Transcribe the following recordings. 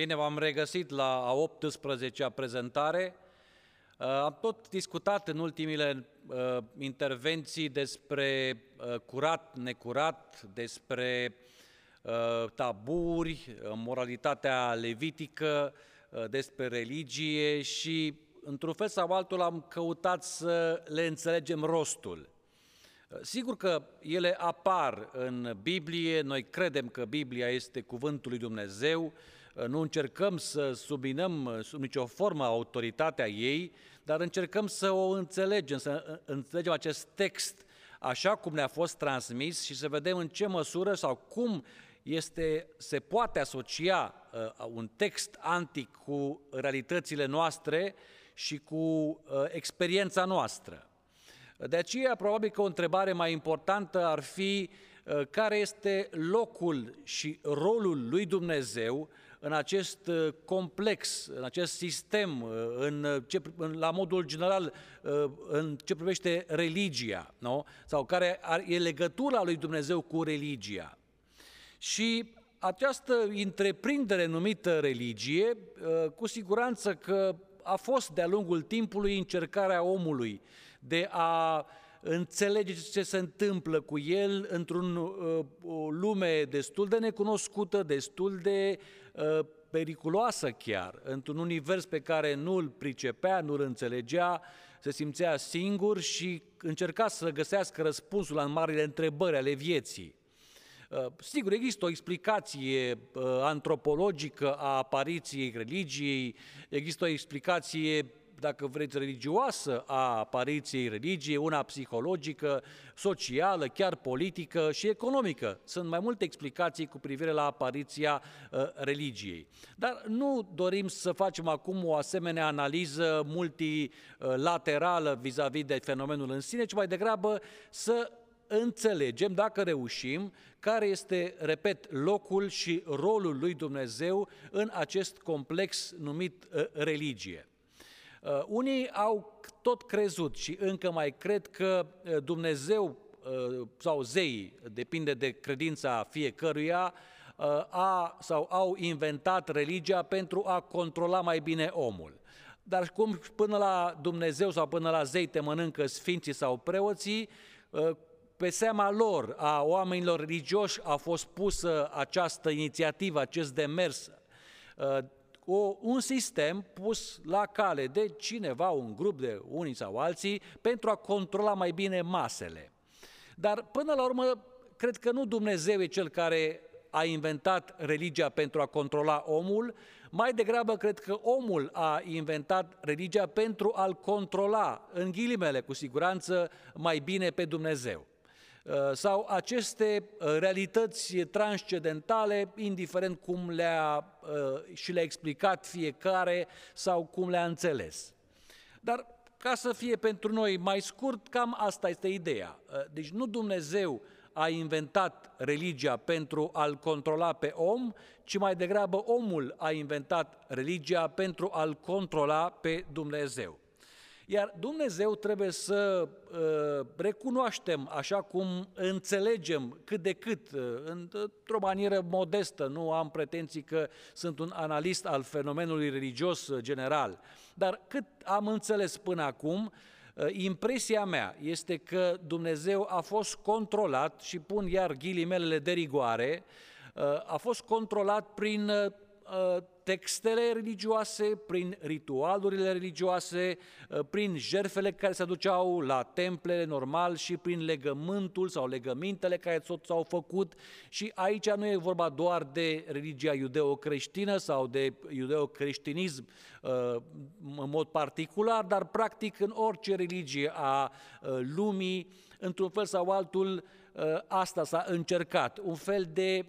Bine, v-am regăsit la a 18-a prezentare. Uh, am tot discutat în ultimile uh, intervenții despre uh, curat, necurat, despre taburi, moralitatea levitică, despre religie și, într-un fel sau altul, am căutat să le înțelegem rostul. Sigur că ele apar în Biblie, noi credem că Biblia este cuvântul lui Dumnezeu, nu încercăm să subminăm sub nicio formă autoritatea ei, dar încercăm să o înțelegem, să înțelegem acest text așa cum ne-a fost transmis și să vedem în ce măsură sau cum este, se poate asocia uh, un text antic cu realitățile noastre și cu uh, experiența noastră. De aceea, probabil că o întrebare mai importantă ar fi uh, care este locul și rolul lui Dumnezeu în acest uh, complex, în acest sistem, uh, în ce, în, la modul general, în ce privește religia, nu? sau care e legătura lui Dumnezeu cu religia. Și această întreprindere numită religie, cu siguranță că a fost de-a lungul timpului încercarea omului de a înțelege ce se întâmplă cu el într-un uh, o lume destul de necunoscută, destul de uh, periculoasă chiar, într-un univers pe care nu îl pricepea, nu îl înțelegea, se simțea singur și încerca să găsească răspunsul la marile întrebări ale vieții. Uh, sigur, există o explicație antropologică a apariției religiei, există o explicație dacă vreți, religioasă a apariției religiei, una psihologică, socială, chiar politică și economică. Sunt mai multe explicații cu privire la apariția uh, religiei. Dar nu dorim să facem acum o asemenea analiză multilaterală vis-a-vis de fenomenul în sine, ci mai degrabă să înțelegem, dacă reușim, care este, repet, locul și rolul lui Dumnezeu în acest complex numit uh, religie. Uh, unii au tot crezut și încă mai cred că uh, Dumnezeu uh, sau zeii, depinde de credința fiecăruia, a, sau au inventat religia pentru a controla mai bine omul. Dar cum până la Dumnezeu sau până la zei te mănâncă sfinții sau preoții, pe seama lor, a oamenilor religioși, a fost pusă această inițiativă, acest demers o, un sistem pus la cale de cineva, un grup de unii sau alții, pentru a controla mai bine masele. Dar până la urmă, cred că nu Dumnezeu e cel care a inventat religia pentru a controla omul, mai degrabă cred că omul a inventat religia pentru a-l controla, în ghilimele cu siguranță, mai bine pe Dumnezeu. Uh, sau aceste uh, realități transcendentale, indiferent cum le-a uh, și le-a explicat fiecare sau cum le-a înțeles. Dar ca să fie pentru noi mai scurt, cam asta este ideea. Deci nu Dumnezeu a inventat religia pentru a-l controla pe om, ci mai degrabă omul a inventat religia pentru a-l controla pe Dumnezeu. Iar Dumnezeu trebuie să uh, recunoaștem, așa cum înțelegem cât de cât, uh, într-o manieră modestă, nu am pretenții că sunt un analist al fenomenului religios uh, general, dar cât am înțeles până acum, uh, impresia mea este că Dumnezeu a fost controlat, și pun iar ghilimelele de rigoare, uh, a fost controlat prin uh, textele religioase, prin ritualurile religioase, uh, prin jerfele care se aduceau la templele normal și prin legământul sau legămintele care s-au făcut. Și aici nu e vorba doar de religia iudeo-creștină sau de iudeo-creștinism uh, în mod particular, dar practic în orice religie a uh, lumii, într-un fel sau altul, asta s-a încercat, un fel de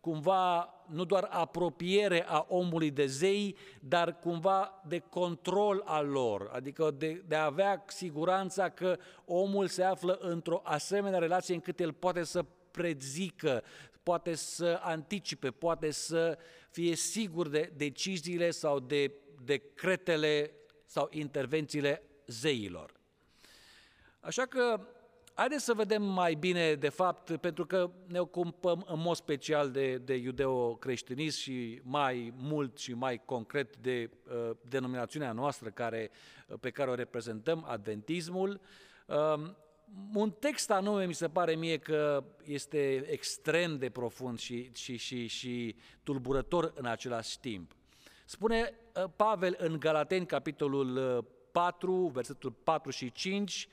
cumva nu doar apropiere a omului de zei, dar cumva de control al lor, adică de, de a avea siguranța că omul se află într-o asemenea relație încât el poate să prezică, poate să anticipe, poate să fie sigur de deciziile sau de decretele sau intervențiile zeilor. Așa că haideți să vedem mai bine, de fapt, pentru că ne ocupăm în mod special de, de iudeo-creștinism și mai mult și mai concret de uh, denominațiunea noastră care, uh, pe care o reprezentăm, adventismul. Uh, un text anume mi se pare mie că este extrem de profund și, și, și, și tulburător în același timp. Spune uh, Pavel în Galateni, capitolul 4, uh, versetul 4 și 5,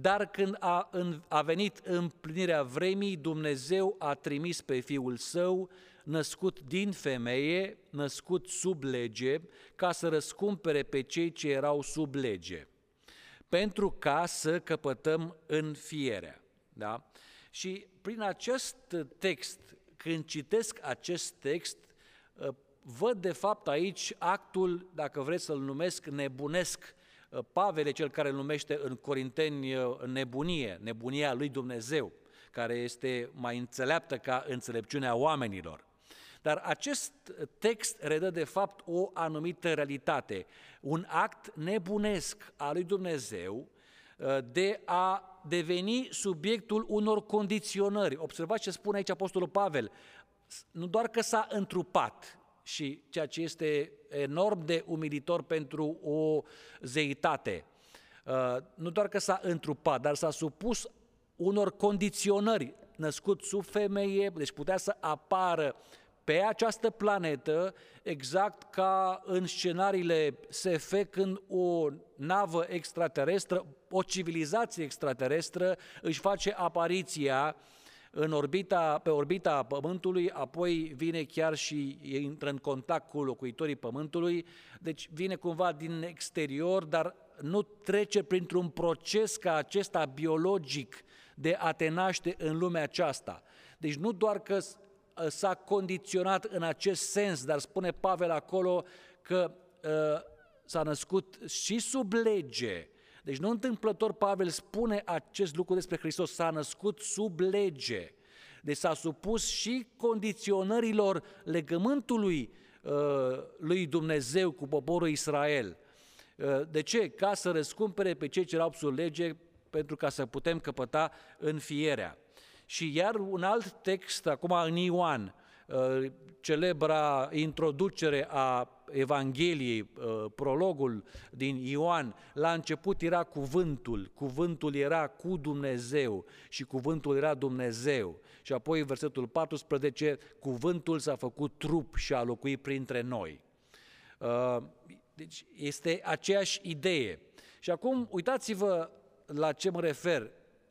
dar când a, în, a venit împlinirea vremii, Dumnezeu a trimis pe Fiul Său, născut din femeie, născut sub lege, ca să răscumpere pe cei ce erau sub lege, pentru ca să căpătăm în fierea. Da? Și prin acest text, când citesc acest text, văd de fapt aici actul, dacă vreți să-l numesc, nebunesc Uh, Pavel e cel care îl numește în Corinteni uh, nebunie, nebunia lui Dumnezeu, care este mai înțeleaptă ca înțelepciunea oamenilor. Dar acest text redă de fapt o anumită realitate, un act nebunesc al lui Dumnezeu uh, de a deveni subiectul unor condiționări. Observați ce spune aici Apostolul Pavel, nu doar că s-a întrupat, și ceea ce este enorm de umilitor pentru o zeitate. Uh, nu doar că s-a întrupat, dar s-a supus unor condiționări, născut sub femeie, deci putea să apară pe această planetă, exact ca în scenariile SF, când o navă extraterestră, o civilizație extraterestră își face apariția în orbita, pe orbita Pământului, apoi vine chiar și intră în contact cu locuitorii Pământului, deci vine cumva din exterior, dar nu trece printr-un proces ca acesta biologic de a te naște în lumea aceasta. Deci nu doar că s-a condiționat în acest sens, dar spune Pavel acolo că uh, s-a născut și sub lege, deci nu întâmplător Pavel spune acest lucru despre Hristos, s-a născut sub lege, deci s-a supus și condiționărilor legământului uh, lui Dumnezeu cu poporul Israel. Uh, de ce? Ca să răscumpere pe cei ce erau sub lege, pentru ca să putem căpăta înfierea. Și iar un alt text, acum în Ioan, uh, celebra introducere a Evangheliei, uh, prologul din Ioan, la început era cuvântul, cuvântul era cu Dumnezeu și cuvântul era Dumnezeu. Și apoi versetul 14, cuvântul s-a făcut trup și a locuit printre noi. Uh, deci este aceeași idee. Și acum uitați-vă la ce mă refer.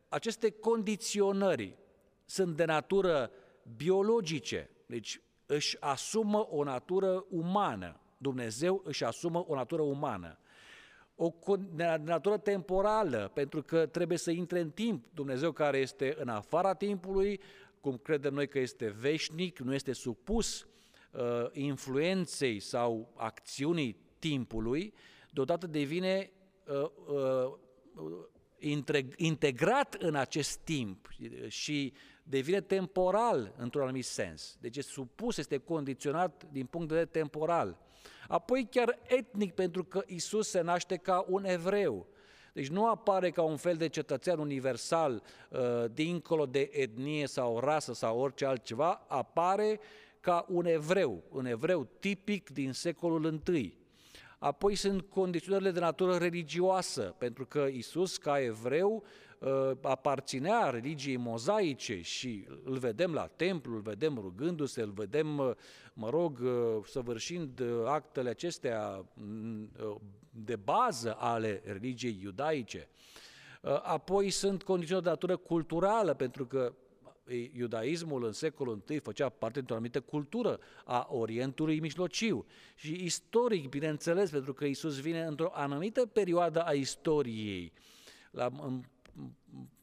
Aceste condiționări sunt de natură biologice, deci își asumă o natură umană. Dumnezeu își asumă o natură umană. O natură temporală, pentru că trebuie să intre în timp. Dumnezeu care este în afara timpului, cum credem noi că este veșnic, nu este supus uh, influenței sau acțiunii timpului, deodată devine uh, uh, integrat în acest timp și devine temporal într-un anumit sens. Deci este supus, este condiționat din punct de vedere temporal. Apoi chiar etnic, pentru că Isus se naște ca un evreu. Deci nu apare ca un fel de cetățean universal, uh, dincolo de etnie sau rasă sau orice altceva, apare ca un evreu, un evreu tipic din secolul I. Apoi sunt condiționările de natură religioasă, pentru că Isus, ca evreu, Uh, aparținea religiei mozaice și îl vedem la templu, îl vedem rugându-se, îl vedem, uh, mă rog, uh, săvârșind actele acestea mm, de bază ale religiei iudaice. Apoi sunt condiții de natură culturală, pentru că iudaismul în secolul I făcea parte dintr-o anumită cultură a Orientului Mijlociu și istoric, bineînțeles, pentru că Isus vine într-o anumită perioadă a istoriei, la, în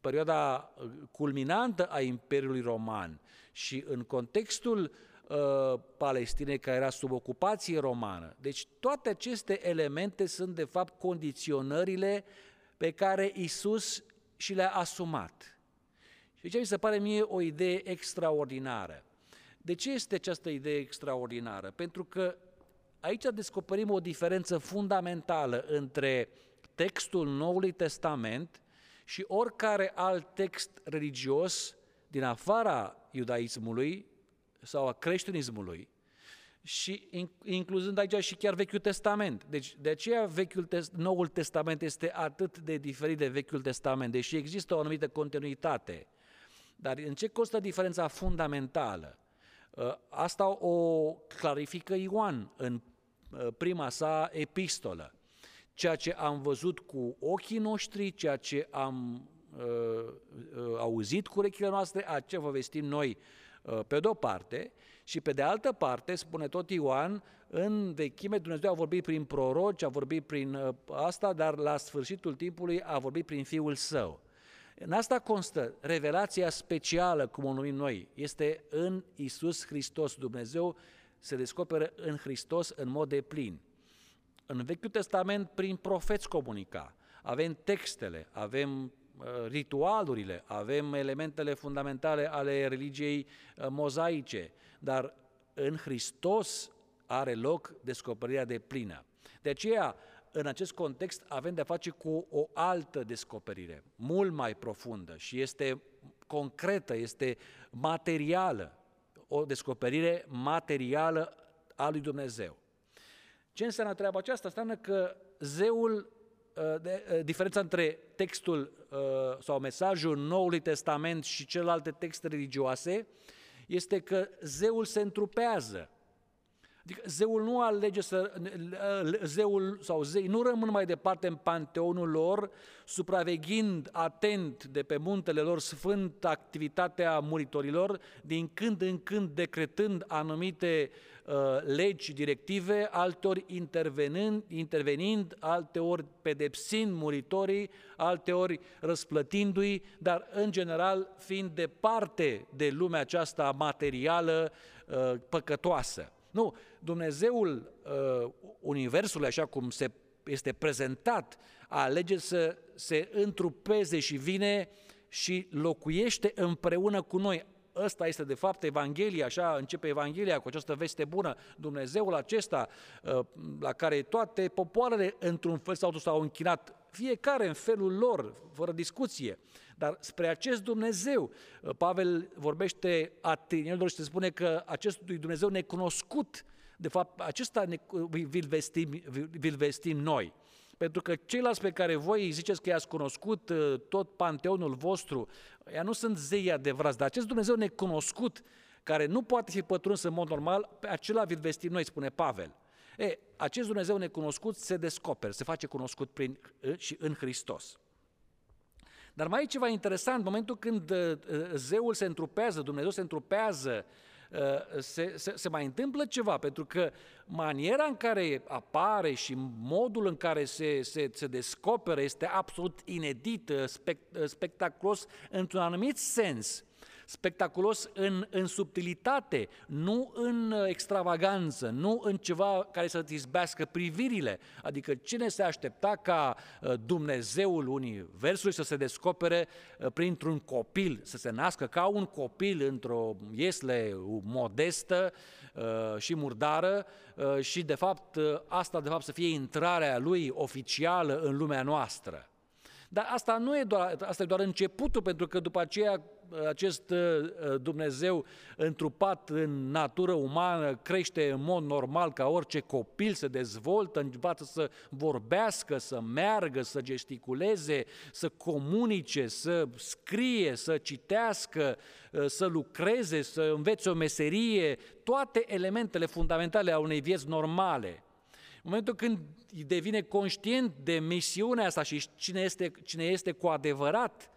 perioada uh, culminantă a Imperiului Roman și în contextul uh, Palestinei care era sub ocupație romană. Deci toate aceste elemente sunt de fapt condiționările pe care Isus și le-a asumat. Și ce mi se pare mie o idee extraordinară. De ce este această idee extraordinară? Pentru că aici descoperim o diferență fundamentală între textul Noului Testament și oricare alt text religios din afara iudaismului sau a creștinismului, și incluzând aici și chiar Vechiul Testament. Deci de aceea Vechiul Test, Noul Testament este atât de diferit de Vechiul Testament, deși există o anumită continuitate. Dar în ce costă diferența fundamentală? Ă, asta o clarifică Ioan în ă, prima sa epistolă. Ceea ce am văzut cu ochii noștri, ceea ce am uh, auzit cu urechile noastre, a ce vă vestim noi uh, pe de-o parte, și pe de altă parte, spune tot Ioan, în vechime Dumnezeu a vorbit prin proroci, a vorbit prin uh, asta, dar la sfârșitul timpului a vorbit prin Fiul Său. În asta constă revelația specială, cum o numim noi, este în Isus Hristos. Dumnezeu se descoperă în Hristos în mod de plin. În Vechiul Testament, prin profeți comunica. Avem textele, avem uh, ritualurile, avem elementele fundamentale ale religiei uh, mozaice, dar în Hristos are loc descoperirea de plină. De aceea, în acest context, avem de-a face cu o altă descoperire, mult mai profundă și este concretă, este materială, o descoperire materială a lui Dumnezeu. Ce înseamnă treaba aceasta? Înseamnă că zeul, uh, de, uh, diferența între textul uh, sau mesajul Noului Testament și celelalte texte religioase este că zeul se întrupează. Adică zeul nu alege să, zeul sau zei nu rămân mai departe în panteonul lor, supraveghind atent de pe muntele lor sfânt activitatea muritorilor, din când în când decretând anumite uh, legi directive, alteori intervenind, intervenind, alteori pedepsind muritorii, alteori răsplătindu-i, dar în general fiind departe de lumea aceasta materială uh, păcătoasă. Nu, Dumnezeul uh, Universului, așa cum se este prezentat, alege să se întrupeze și vine și locuiește împreună cu noi. Ăsta este de fapt Evanghelia, așa începe Evanghelia cu această veste bună. Dumnezeul acesta uh, la care toate popoarele într-un fel sau altul s-au închinat, fiecare în felul lor, fără discuție. Dar spre acest Dumnezeu, uh, Pavel vorbește atenilor și se spune că acestui Dumnezeu necunoscut, de fapt, acesta ne, vi-l, vestim, vi-l vestim noi. Pentru că ceilalți pe care voi ziceți că i-ați cunoscut, uh, tot panteonul vostru, ea nu sunt zei adevărați, dar acest Dumnezeu necunoscut, care nu poate fi pătruns în mod normal, pe acela vi-l vestim noi, spune Pavel. E, acest Dumnezeu necunoscut se descoperă, se face cunoscut prin, și în Hristos. Dar mai e ceva interesant, în momentul când uh, uh, zeul se întrupează, Dumnezeu se întrupează, uh, se, se, se mai întâmplă ceva, pentru că maniera în care apare și modul în care se, se, se descoperă este absolut inedit, spect, spectaculos într-un anumit sens spectaculos în, în subtilitate, nu în extravaganță, nu în ceva care să izbească privirile. Adică cine se aștepta ca uh, Dumnezeul Universului să se descopere uh, printr-un copil, să se nască ca un copil într-o iesle modestă uh, și murdară și de fapt asta de fapt să fie intrarea lui oficială în lumea noastră. Dar asta nu e doar, asta e doar începutul, pentru că după aceea acest uh, uh, Dumnezeu întrupat în natură umană crește în mod normal ca orice copil, se dezvoltă, învață să vorbească, să meargă, să gesticuleze, să comunice, să scrie, să citească, uh, să lucreze, să învețe o meserie, toate elementele fundamentale a unei vieți normale. În momentul când devine conștient de misiunea asta și cine este, cine este cu adevărat, uh,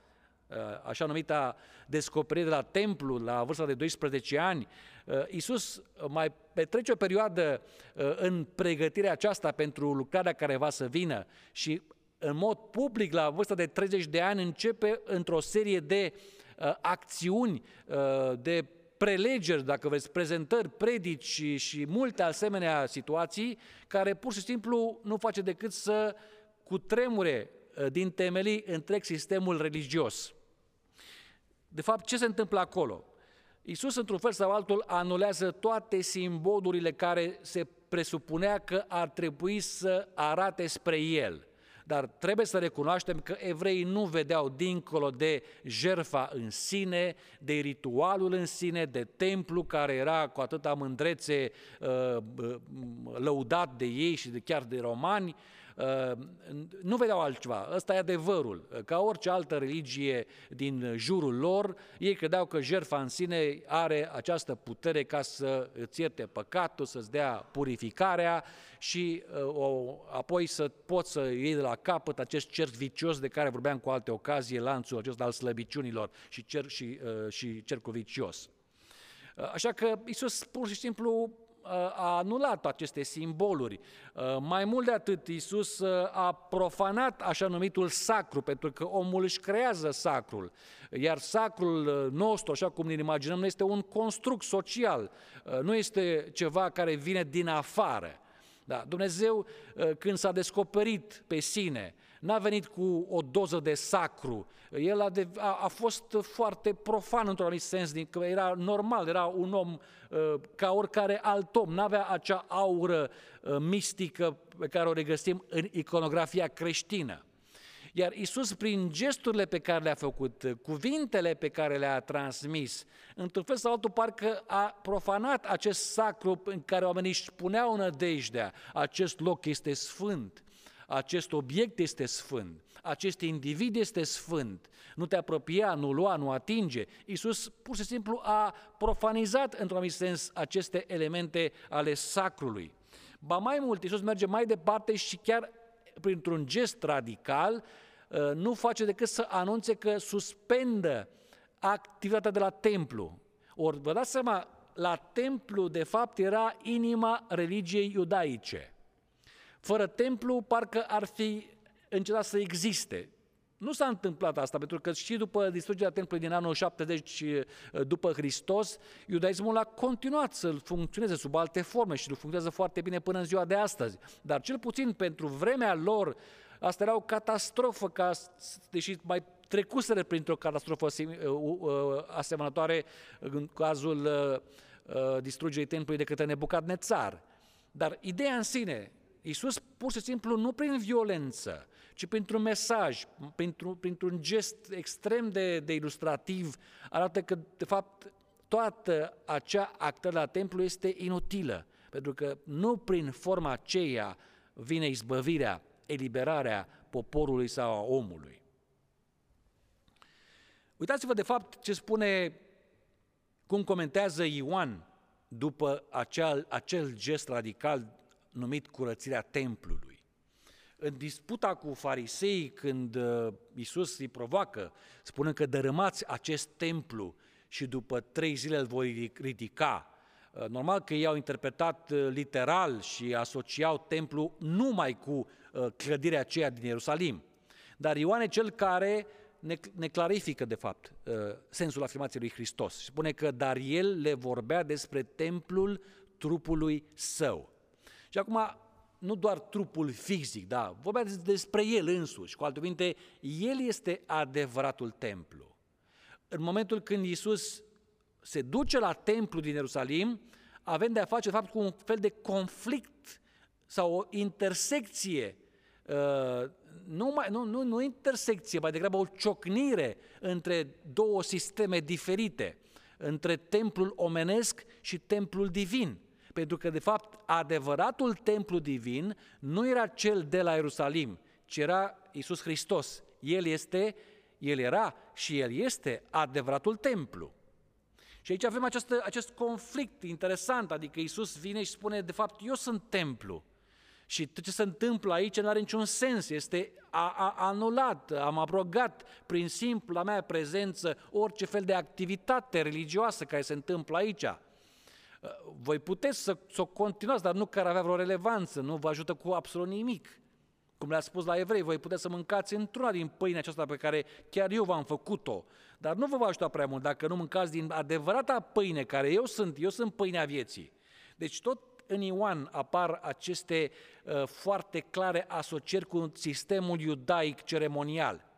așa numita descoperire de la templu la vârsta de 12 ani, uh, Iisus mai petrece o perioadă uh, în pregătirea aceasta pentru lucrarea care va să vină și în mod public la vârsta de 30 de ani începe într-o serie de acțiuni, de prelegeri, dacă vreți, prezentări, predici și, și multe asemenea situații care pur și simplu nu face decât să cutremure uh, din temelii întreg sistemul religios. De fapt, ce se întâmplă acolo? Iisus, într-un fel sau altul, anulează toate simbolurile care se presupunea că ar trebui să arate spre El. Dar trebuie să recunoaștem că evreii nu vedeau dincolo de jerfa în sine, de ritualul în sine, de templu care era cu atâta mândrețe uh, uh, lăudat de ei și de chiar de romani, Uh, nu vedeau altceva. Ăsta e adevărul. Ca orice altă religie din jurul lor, ei credeau că jertfa în sine are această putere ca să îți ierte păcatul, să-ți dea purificarea și uh, o, apoi să poți să iei de la capăt acest cerc vicios de care vorbeam cu alte ocazii, lanțul acesta al slăbiciunilor și, cer, și, uh, și cercul vicios. Așa că Isus pur și simplu a anulat aceste simboluri. Mai mult de atât, Iisus a profanat așa numitul sacru, pentru că omul își creează sacrul. Iar sacrul nostru, așa cum ne imaginăm, nu este un construct social, nu este ceva care vine din afară. Da, Dumnezeu, când s-a descoperit pe sine, n-a venit cu o doză de sacru, el a, de, a, a fost foarte profan într-un anumit sens, că era normal, era un om uh, ca oricare alt om, n-avea acea aură uh, mistică pe care o regăsim în iconografia creștină. Iar Isus, prin gesturile pe care le-a făcut, cuvintele pe care le-a transmis, într-un fel sau altul parcă a profanat acest sacru în care oamenii își puneau nădejdea. Acest loc este sfânt, acest obiect este sfânt acest individ este sfânt, nu te apropia, nu lua, nu atinge. Iisus pur și simplu a profanizat într-un anumit sens aceste elemente ale sacrului. Ba mai mult, Iisus merge mai departe și chiar printr-un gest radical uh, nu face decât să anunțe că suspendă activitatea de la templu. Ori vă dați seama, la templu de fapt era inima religiei iudaice. Fără templu parcă ar fi încetat să existe. Nu s-a întâmplat asta, pentru că și după distrugerea templului din anul 70 uh, după Hristos, iudaismul a continuat să funcționeze sub alte forme și funcționează foarte bine până în ziua de astăzi. Dar cel puțin pentru vremea lor, asta era o catastrofă, ca, deși mai trecuseră printr-o catastrofă uh, uh, asemănătoare în cazul distrugerii templului de către Nebucadnețar. Dar ideea în sine, Iisus pur și simplu nu prin violență, ci printr-un mesaj, printr-un, printr-un gest extrem de, de ilustrativ, arată că, de fapt, toată acea actă la templu este inutilă, pentru că nu prin forma aceea vine izbăvirea, eliberarea poporului sau a omului. Uitați-vă de fapt ce spune, cum comentează Ioan după acel, acel gest radical numit curățirea templului în disputa cu farisei, când uh, Iisus îi provoacă, spunând că dărâmați acest templu și după trei zile îl voi ridica, uh, Normal că ei au interpretat uh, literal și asociau templu numai cu clădirea aceea din Ierusalim. Dar Ioan e cel care ne, ne clarifică, de fapt, sensul afirmației lui Hristos. Spune că, dar el le vorbea despre templul trupului său. Și acum nu doar trupul fizic, da, vorbea despre el însuși. Cu alte cuvinte, el este adevăratul templu. În momentul când Iisus se duce la templu din Ierusalim, avem de a face, de fapt, cu un fel de conflict sau o intersecție, uh, nu, mai, nu, nu, nu intersecție, mai degrabă o ciocnire între două sisteme diferite, între templul omenesc și templul divin. Pentru că, de fapt, adevăratul templu divin nu era cel de la Ierusalim, ci era Isus Hristos. El este, El era și El este adevăratul templu. Și aici avem această, acest conflict interesant, adică Isus vine și spune, de fapt, eu sunt templu. Și tot ce se întâmplă aici nu are niciun sens, este a, a, anulat, am abrogat prin simpla mea prezență orice fel de activitate religioasă care se întâmplă aici. Voi puteți să, să o continuați, dar nu care avea vreo relevanță, nu vă ajută cu absolut nimic. Cum le-a spus la evrei, voi puteți să mâncați într-una din pâinea aceasta pe care chiar eu v-am făcut-o, dar nu vă va ajuta prea mult dacă nu mâncați din adevărata pâine care eu sunt, eu sunt pâinea vieții. Deci tot în Ioan apar aceste uh, foarte clare asocieri cu sistemul iudaic ceremonial.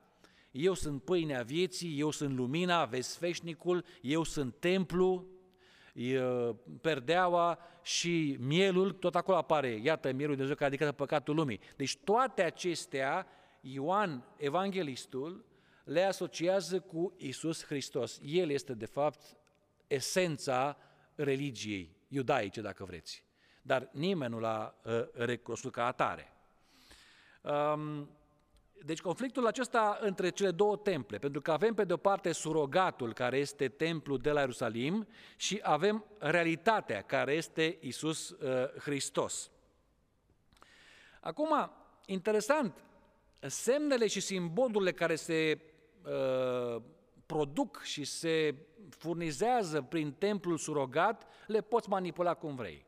Eu sunt pâinea vieții, eu sunt lumina, vezi feșnicul, eu sunt templu, perdeaua și mielul, tot acolo apare, iată, mielul de Dumnezeu care adică păcatul lumii. Deci toate acestea Ioan, evanghelistul, le asociază cu Isus Hristos. El este, de fapt, esența religiei iudaice, dacă vreți. Dar nimeni nu l-a uh, recunoscut ca atare. Um, deci conflictul acesta între cele două temple, pentru că avem pe de o parte surogatul care este templul de la Ierusalim și avem realitatea care este Isus uh, Hristos. Acum, interesant, semnele și simbolurile care se uh, produc și se furnizează prin templul surogat, le poți manipula cum vrei.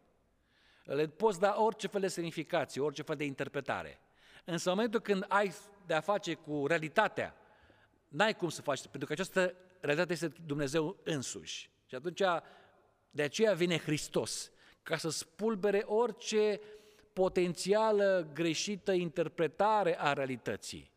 Le poți da orice fel de semnificație, orice fel de interpretare. Însă în momentul când ai de a face cu realitatea, n-ai cum să faci, pentru că această realitate este Dumnezeu însuși. Și atunci, de aceea vine Hristos, ca să spulbere orice potențială greșită interpretare a realității,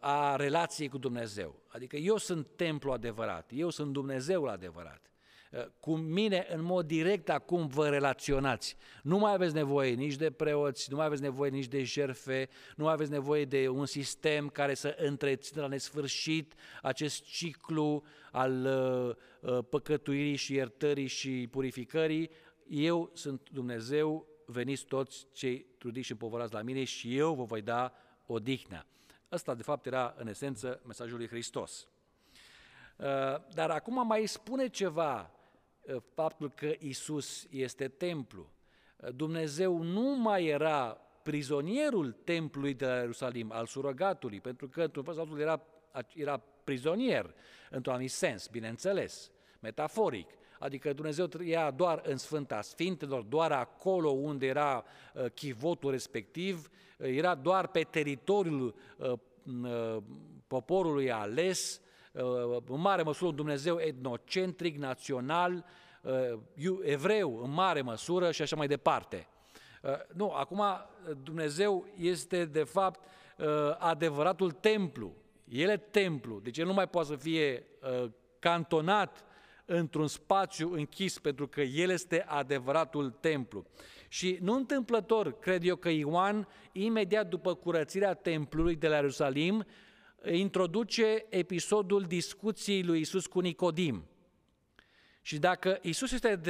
a relației cu Dumnezeu. Adică eu sunt templu adevărat, eu sunt Dumnezeul adevărat. Eh, cu mine în mod direct acum vă relaționați. Nu mai aveți nevoie nici de preoți, nu mai aveți nevoie nici de jerfe, nu mai aveți nevoie de un sistem care să întrețină la nesfârșit acest ciclu al uh, păcătuirii și iertării și purificării. Eu sunt Dumnezeu, veniți toți cei trudiți și împovărați la mine și eu vă voi da odihnea. Ăsta, de fapt, era, în esență, mesajul lui Hristos. Dar acum mai spune ceva Uh, faptul că Isus este templu. Uh, Dumnezeu nu mai era prizonierul templului de la Ierusalim, al surogatului, pentru că într-un fel sau era, era prizonier, într-un anumit sens, bineînțeles, metaforic. Adică Dumnezeu trăia doar în Sfânta Sfintelor, doar acolo unde era uh, chivotul respectiv, era doar pe teritoriul poporului ales, în mare măsură un Dumnezeu etnocentric, național, uh, evreu în mare măsură și așa mai departe. Uh, nu, acum Dumnezeu este de fapt uh, adevăratul templu. El e templu, deci el nu mai poate să fie cantonat într-un spațiu închis, pentru că el este adevăratul templu. Și nu întâmplător, cred eu că Ioan, imediat după curățirea templului de la Ierusalim, introduce episodul discuției lui Isus cu Nicodim. Și dacă Isus este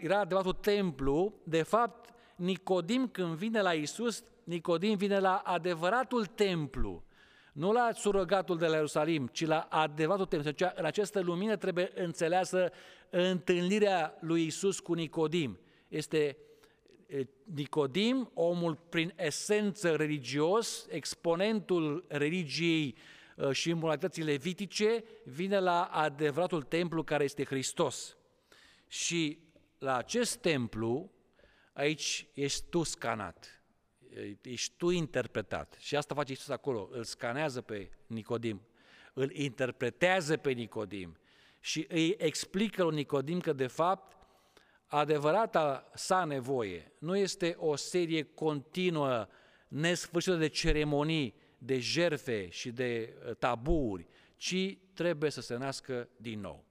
era adevăratul templu, de fapt, Nicodim când vine la Isus, Nicodim vine la adevăratul templu, nu la surogatul de la Ierusalim, ci la adevăratul templu. Deci, în această lumină trebuie înțeleasă întâlnirea lui Isus cu Nicodim. Este Nicodim, omul prin esență religios, exponentul religiei și moralității levitice, vine la adevăratul templu care este Hristos. Și la acest templu, aici ești tu scanat, ești tu interpretat. Și asta face Iisus acolo, îl scanează pe Nicodim, îl interpretează pe Nicodim și îi explică lui Nicodim că de fapt adevărata sa nevoie nu este o serie continuă, nesfârșită de ceremonii, de jerfe și de uh, tabuuri, ci trebuie să se nască din nou.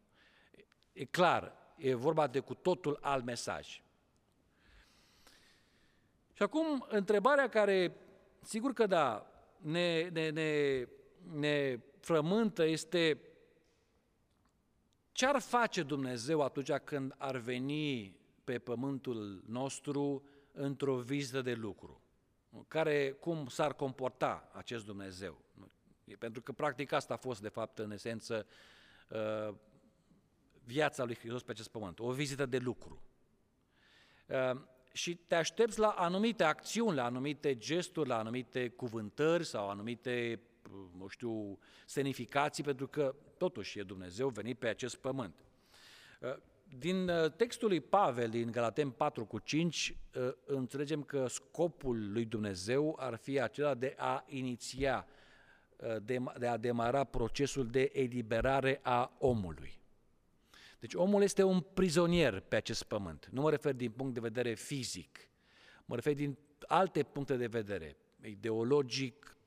E clar, e vorba de cu totul alt mesaj. Și acum, întrebarea care, sigur că da, ne, ne, ne, ne frământă este ce ar face Dumnezeu atunci când ar veni pe pământul nostru într-o vizită de lucru? Care, cum s-ar comporta acest Dumnezeu? Pentru că practic asta a fost de fapt în esență uh, viața lui Hristos pe acest pământ, o vizită de lucru. Uh, și te aștepți la anumite acțiuni, la anumite gesturi, la anumite cuvântări sau anumite, nu știu, semnificații, pentru că totuși e Dumnezeu venit pe acest pământ. Uh, din uh, textul lui Pavel, din Galaten 4 cu 5, înțelegem că scopul lui Dumnezeu ar fi acela de a iniția, de a demara procesul de eliberare a omului. Deci omul este un prizonier pe acest pământ. Nu mă refer din punct de vedere fizic, mă refer din alte puncte de vedere, ideologic, uh,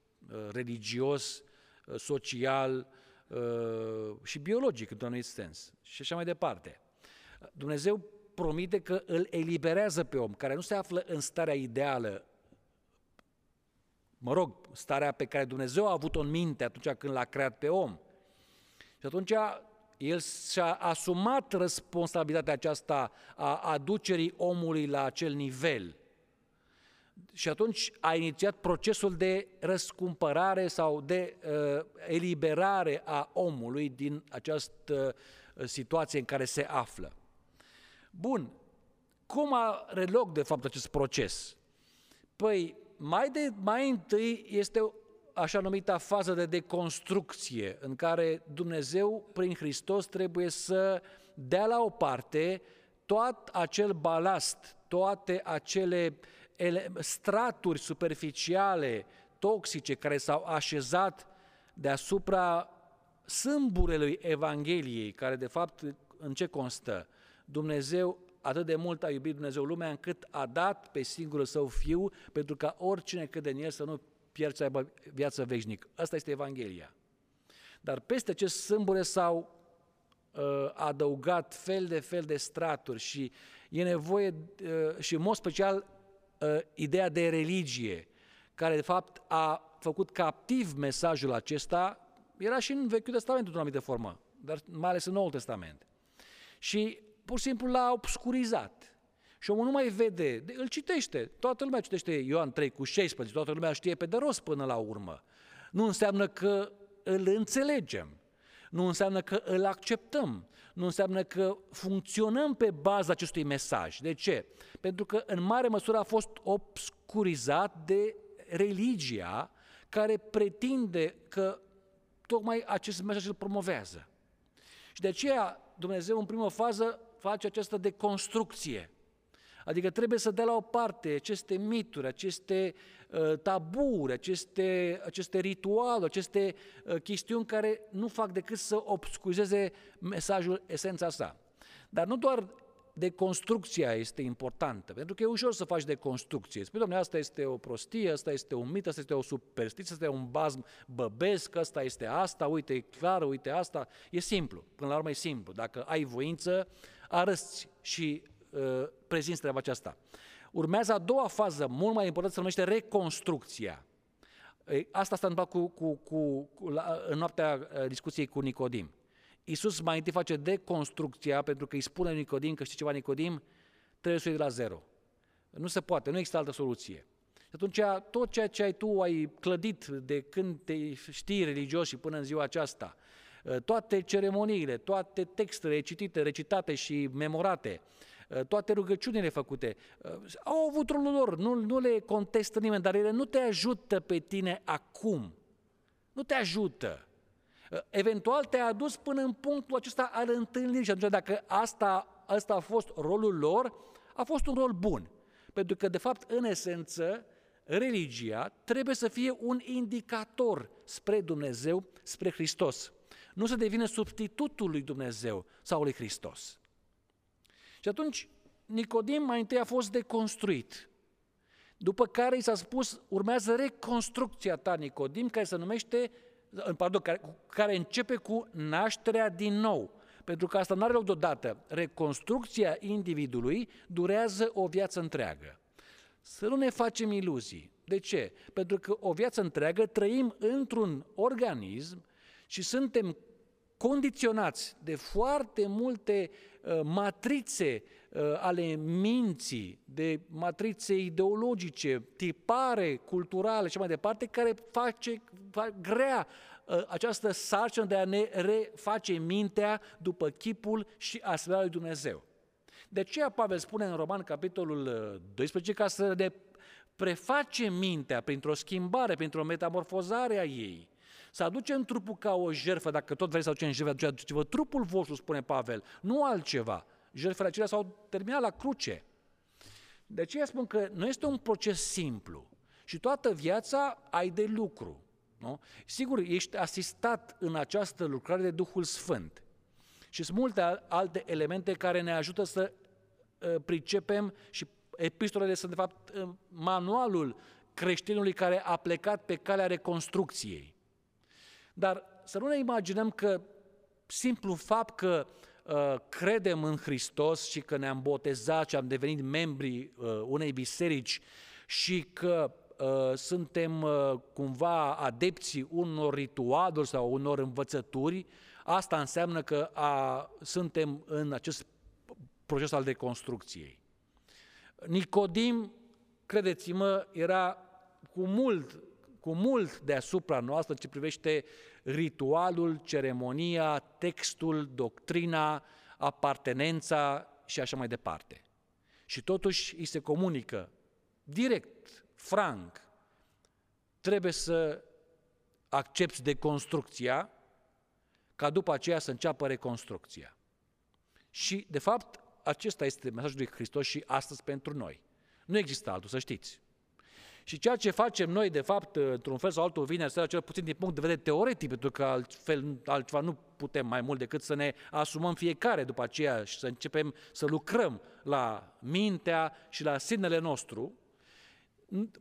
religios, uh, social uh, și biologic, într-un anumit sens. Și așa mai departe. Dumnezeu promite că îl eliberează pe om, care nu se află în starea ideală mă rog, starea pe care Dumnezeu a avut-o în minte atunci când l-a creat pe om. Și atunci el și-a asumat responsabilitatea aceasta a aducerii omului la acel nivel. Și atunci a inițiat procesul de răscumpărare sau de uh, eliberare a omului din această uh, situație în care se află. Bun, cum are loc de fapt acest proces? Păi, mai, de, mai întâi este așa numita fază de deconstrucție, în care Dumnezeu, prin Hristos, trebuie să dea la o parte tot acel balast, toate acele straturi superficiale, toxice, care s-au așezat deasupra sâmburelui Evangheliei, care de fapt în ce constă? Dumnezeu atât de mult a iubit Dumnezeu lumea încât a dat pe singurul său fiu pentru ca oricine crede în el să nu pierd să aibă viață veșnică. Asta este Evanghelia. Dar peste acest sâmbure s-au uh, adăugat fel de fel de straturi și e nevoie, uh, și în mod special, uh, ideea de religie, care de fapt a făcut captiv mesajul acesta, era și în Vechiul Testament într-o anumită formă, dar mai ales în Noul Testament. Și pur și simplu l-a obscurizat. Și omul nu mai vede, îl citește. Toată lumea citește Ioan 3 cu 16, toată lumea știe pe de rost până la urmă. Nu înseamnă că îl înțelegem, nu înseamnă că îl acceptăm, nu înseamnă că funcționăm pe baza acestui mesaj. De ce? Pentru că în mare măsură a fost obscurizat de religia care pretinde că tocmai acest mesaj îl promovează. Și de aceea Dumnezeu în primă fază face această deconstrucție Adică trebuie să dea la o parte aceste mituri, aceste uh, taburi, aceste, aceste ritualuri, aceste uh, chestiuni care nu fac decât să obscuzeze mesajul, esența sa. Dar nu doar deconstrucția este importantă, pentru că e ușor să faci deconstrucție. Spui, domnule, asta este o prostie, asta este un mit, asta este o superstiție, asta este un bazm băbesc, asta este asta, uite, e clar, uite asta. E simplu, până la urmă e simplu. Dacă ai voință, arăți și Uh, prezinți treaba aceasta. Urmează a doua fază, mult mai importantă, se numește reconstrucția. Asta s-a întâmplat cu, cu, cu, cu, la, în noaptea uh, discuției cu Nicodim. Iisus mai întâi face deconstrucția pentru că îi spune Nicodim că știi ceva, Nicodim, trebuie să iei de la zero. Nu se poate, nu există altă soluție. Și atunci tot ceea ce ai tu ai clădit de când te știi religios și până în ziua aceasta, uh, toate ceremoniile, toate textele citite, recitate și memorate, Uh, toate rugăciunile făcute, uh, au avut rolul lor, nu, nu le contestă nimeni, dar ele nu te ajută pe tine acum. Nu te ajută. Uh, eventual te-a adus până în punctul acesta al întâlnirii și atunci dacă asta, asta a fost rolul lor, a fost un rol bun. Pentru că, de fapt, în esență, religia trebuie să fie un indicator spre Dumnezeu, spre Hristos. Nu să devină substitutul lui Dumnezeu sau lui Hristos. Și atunci Nicodim mai întâi a fost deconstruit. După care i s-a spus, urmează reconstrucția ta, Nicodim, care se numește, pardon, care, care începe cu nașterea din nou. Pentru că asta nu are loc deodată. Reconstrucția individului durează o viață întreagă. Să nu ne facem iluzii. De ce? Pentru că o viață întreagă trăim într-un organism și suntem condiționați de foarte multe uh, matrițe uh, ale minții, de matrițe ideologice, tipare, culturale și mai departe, care face fac grea uh, această sarcină de a ne reface mintea după chipul și asemenea lui Dumnezeu. De aceea Pavel spune în Roman, capitolul 12, ca să ne preface mintea printr-o schimbare, printr-o metamorfozare a ei, să aducem trupul ca o jertfă, dacă tot vrei să aducem jertfă, atunci aduceți-vă trupul vostru, spune Pavel, nu altceva. Jertfele acelea s-au terminat la cruce. De aceea spun că nu este un proces simplu și toată viața ai de lucru. Nu? Sigur, ești asistat în această lucrare de Duhul Sfânt. Și sunt multe alte elemente care ne ajută să uh, pricepem și epistolele sunt de fapt uh, manualul creștinului care a plecat pe calea reconstrucției. Dar să nu ne imaginăm că simplu fapt că uh, credem în Hristos și că ne-am botezat și am devenit membri uh, unei biserici și că uh, suntem uh, cumva adepții unor ritualuri sau unor învățături, asta înseamnă că a, suntem în acest proces al deconstrucției. Nicodim, credeți-mă, era cu mult, cu mult deasupra noastră ce privește ritualul, ceremonia, textul, doctrina, apartenența și așa mai departe. Și totuși îi se comunică direct, franc, trebuie să accepti deconstrucția ca după aceea să înceapă reconstrucția. Și, de fapt, acesta este mesajul lui Hristos și astăzi pentru noi. Nu există altul, să știți. Și ceea ce facem noi, de fapt, într-un fel sau altul, vine seara, cel puțin din punct de vedere teoretic, pentru că altfel, altceva nu putem mai mult decât să ne asumăm fiecare după aceea și să începem să lucrăm la mintea și la sinele nostru,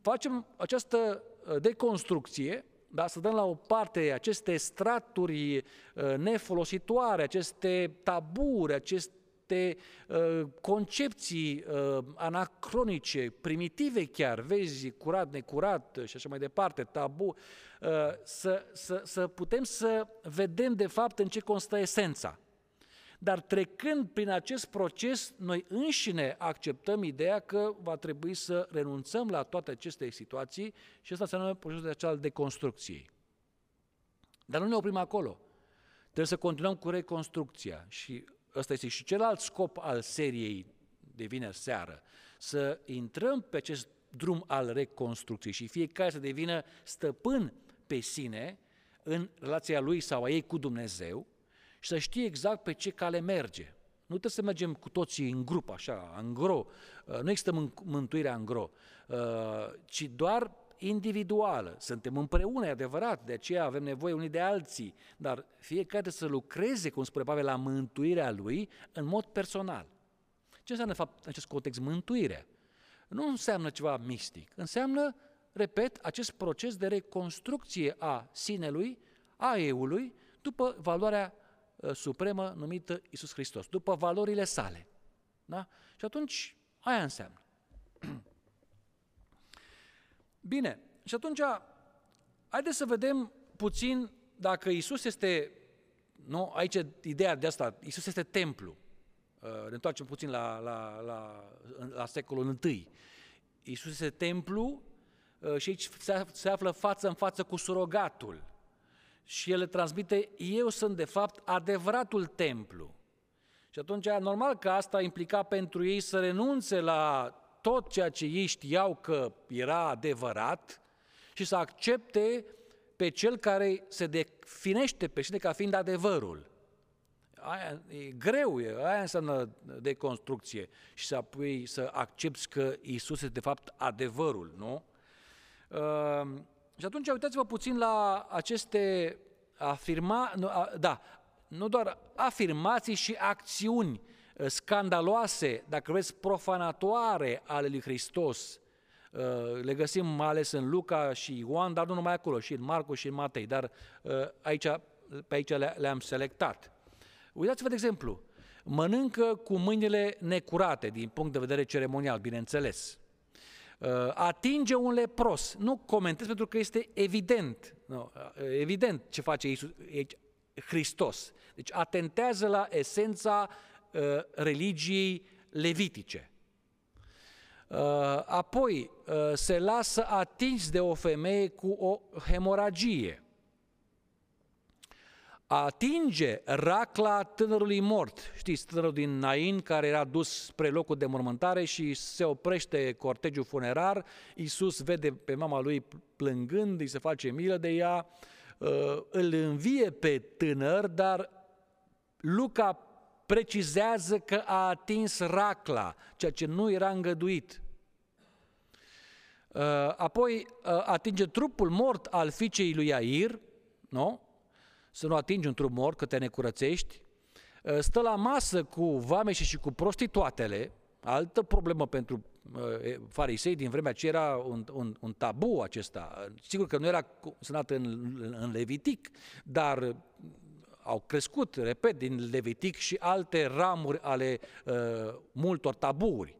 facem această uh, deconstrucție, da, să dăm la o parte aceste straturi uh, nefolositoare, aceste taburi, aceste niște uh, concepții uh, anacronice, primitive chiar, vezi, curat, necurat și așa mai departe, tabu, uh, să, să, să putem să vedem de fapt în ce constă esența. Dar trecând prin acest proces, noi înșine acceptăm ideea că va trebui să renunțăm la toate aceste situații și asta înseamnă procesul de acela de construcție. Dar nu ne oprim acolo. Trebuie să continuăm cu reconstrucția și ăsta este și celălalt scop al seriei de vineri seară, să intrăm pe acest drum al reconstrucției și fiecare să devină stăpân pe sine în relația lui sau a ei cu Dumnezeu și să știe exact pe ce cale merge. Nu trebuie să mergem cu toții în grup, așa, în gro. Uh, nu există mântuirea în gro, uh, ci doar individuală. Suntem împreună, e adevărat, de aceea avem nevoie unii de alții, dar fiecare să lucreze, cum spune Pavel, la mântuirea lui în mod personal. Ce înseamnă, de fapt, în acest context, mântuirea? Nu înseamnă ceva mistic, înseamnă, repet, acest proces de reconstrucție a sinelui, a eului, după valoarea uh, supremă numită Isus Hristos, după valorile sale. Da? Și atunci, aia înseamnă. Bine, și atunci, haideți să vedem puțin dacă Isus este, nu, aici ideea de asta, Isus este templu. Uh, ne întoarcem puțin la, la, la, la secolul I. Isus este templu uh, și aici se află față în față cu surogatul. Și el le transmite, eu sunt de fapt adevăratul templu. Și atunci, normal că asta implica pentru ei să renunțe la tot ceea ce ei știau că era adevărat și să accepte pe cel care se definește pe sine ca fiind adevărul. Aia e greu, e, aia înseamnă deconstrucție și să apoi să accepti că Isus este de fapt adevărul, nu? Uh, și atunci uitați-vă puțin la aceste afirma, nu, a, da, nu doar afirmații și acțiuni Uh, scandaloase, dacă vreți, profanatoare ale lui Hristos. Uh, le găsim mai ales în Luca și Ioan, dar nu numai acolo, și în Marcu și în Matei, dar uh, aici, pe aici le-am selectat. Uitați-vă, de exemplu, mănâncă cu mâinile necurate, din punct de vedere ceremonial, bineînțeles. Atinge un lepros. Nu comentez pentru că este evident, nu, evident ce face Iisus, Hristos. Deci atentează la esența Uh, religiei levitice. Uh, apoi uh, se lasă atins de o femeie cu o hemoragie. Atinge racla tânărului mort. Știți, tânărul din Nain care era dus spre locul de mormântare și se oprește cortegiul funerar. Iisus vede pe mama lui plângând, îi se face milă de ea, îl învie pe tânăr, dar Luca precizează că a atins racla, ceea ce nu era îngăduit. Uh, apoi uh, atinge trupul mort al fiicei lui Air, nu? Să nu atingi un trup mort, că te necurățești. Uh, stă la masă cu vameșii și cu prostituatele, altă problemă pentru farisei din vremea aceea era un, un, un tabu acesta. Sigur că nu era sunat în, în Levitic, dar au crescut, repet, din Levitic și alte ramuri ale uh, multor taburi.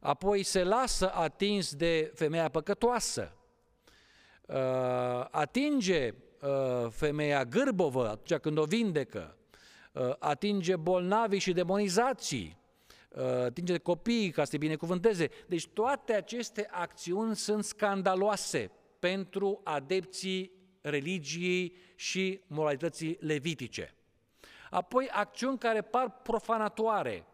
Apoi se lasă atins de femeia păcătoasă. atinge femeia gârbovă atunci când o vindecă, atinge bolnavii și demonizații, atinge copiii ca să te binecuvânteze. Deci toate aceste acțiuni sunt scandaloase pentru adepții religiei și moralității levitice. Apoi acțiuni care par profanatoare.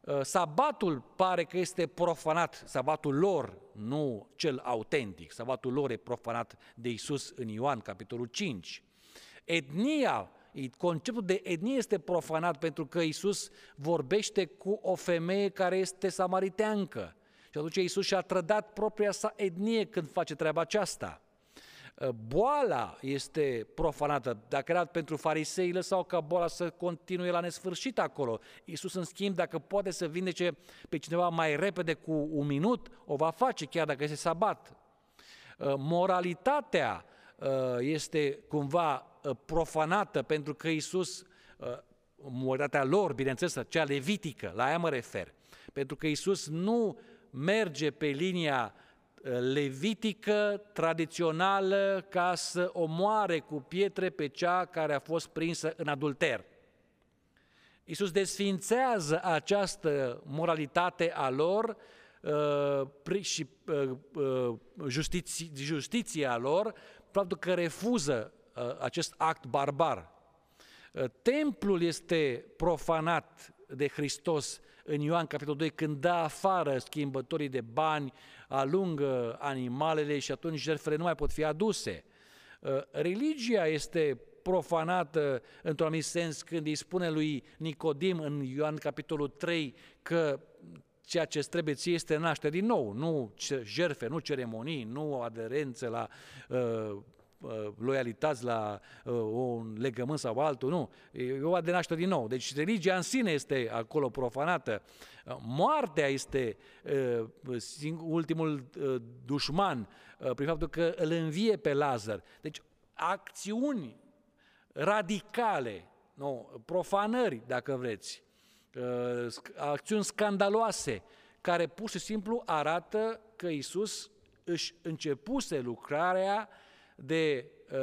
Uh, sabatul pare că este profanat, sabatul lor, nu cel autentic. Sabatul lor e profanat de Isus în Ioan, capitolul 5. Etnia, conceptul de etnie este profanat pentru că Isus vorbește cu o femeie care este samariteancă. Și atunci Isus și-a trădat propria sa etnie când face treaba aceasta. Ă, boala este profanată. Dacă era pentru farisei, lăsau ca boala să continue la nesfârșit acolo. Iisus, în schimb, dacă poate să vindece pe cineva mai repede cu un minut, o va face, chiar dacă este sabat. Ă, moralitatea ă, este cumva profanată pentru că Iisus, moralitatea lor, bineînțeles, cea levitică, la ea mă refer, pentru că Iisus nu merge pe linia levitică, tradițională, ca să omoare cu pietre pe cea care a fost prinsă în adulter. Iisus desfințează această moralitate a lor uh, și uh, uh, justiție, justiția lor, faptul că refuză acest act barbar. Templul este profanat de Hristos în Ioan capitolul 2, când dă afară schimbătorii de bani, alungă animalele și atunci jertfele nu mai pot fi aduse. Uh, religia este profanată într-un anumit sens când îi spune lui Nicodim în Ioan capitolul 3 că ceea ce trebuie ție este naște din nou, nu jerfe, nu ceremonii, nu aderență la uh, Uh, loialități la uh, un legământ sau altul, nu. E o de naște din nou. Deci religia în sine este acolo profanată. Uh, moartea este ultimul dușman prin faptul că îl învie pe Lazar. Deci acțiuni radicale, nu, profanări, dacă vreți, acțiuni scandaloase, care pur și simplu arată că Isus își începuse lucrarea de uh,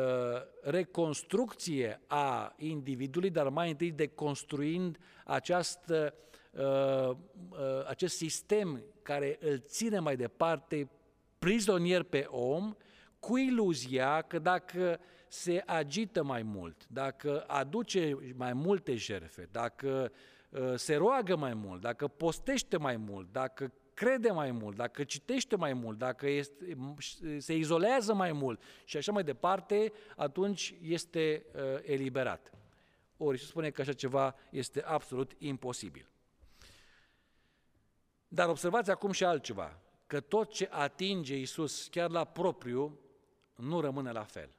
reconstrucție a individului, dar mai întâi de construind această, uh, uh, acest sistem care îl ține mai departe prizonier pe om, cu iluzia că dacă se agită mai mult, dacă aduce mai multe jerfe, dacă uh, se roagă mai mult, dacă postește mai mult, dacă crede mai mult, dacă citește mai mult, dacă este, se izolează mai mult și așa mai departe, atunci este uh, eliberat. Ori se spune că așa ceva este absolut imposibil. Dar observați acum și altceva, că tot ce atinge Iisus chiar la propriu nu rămâne la fel.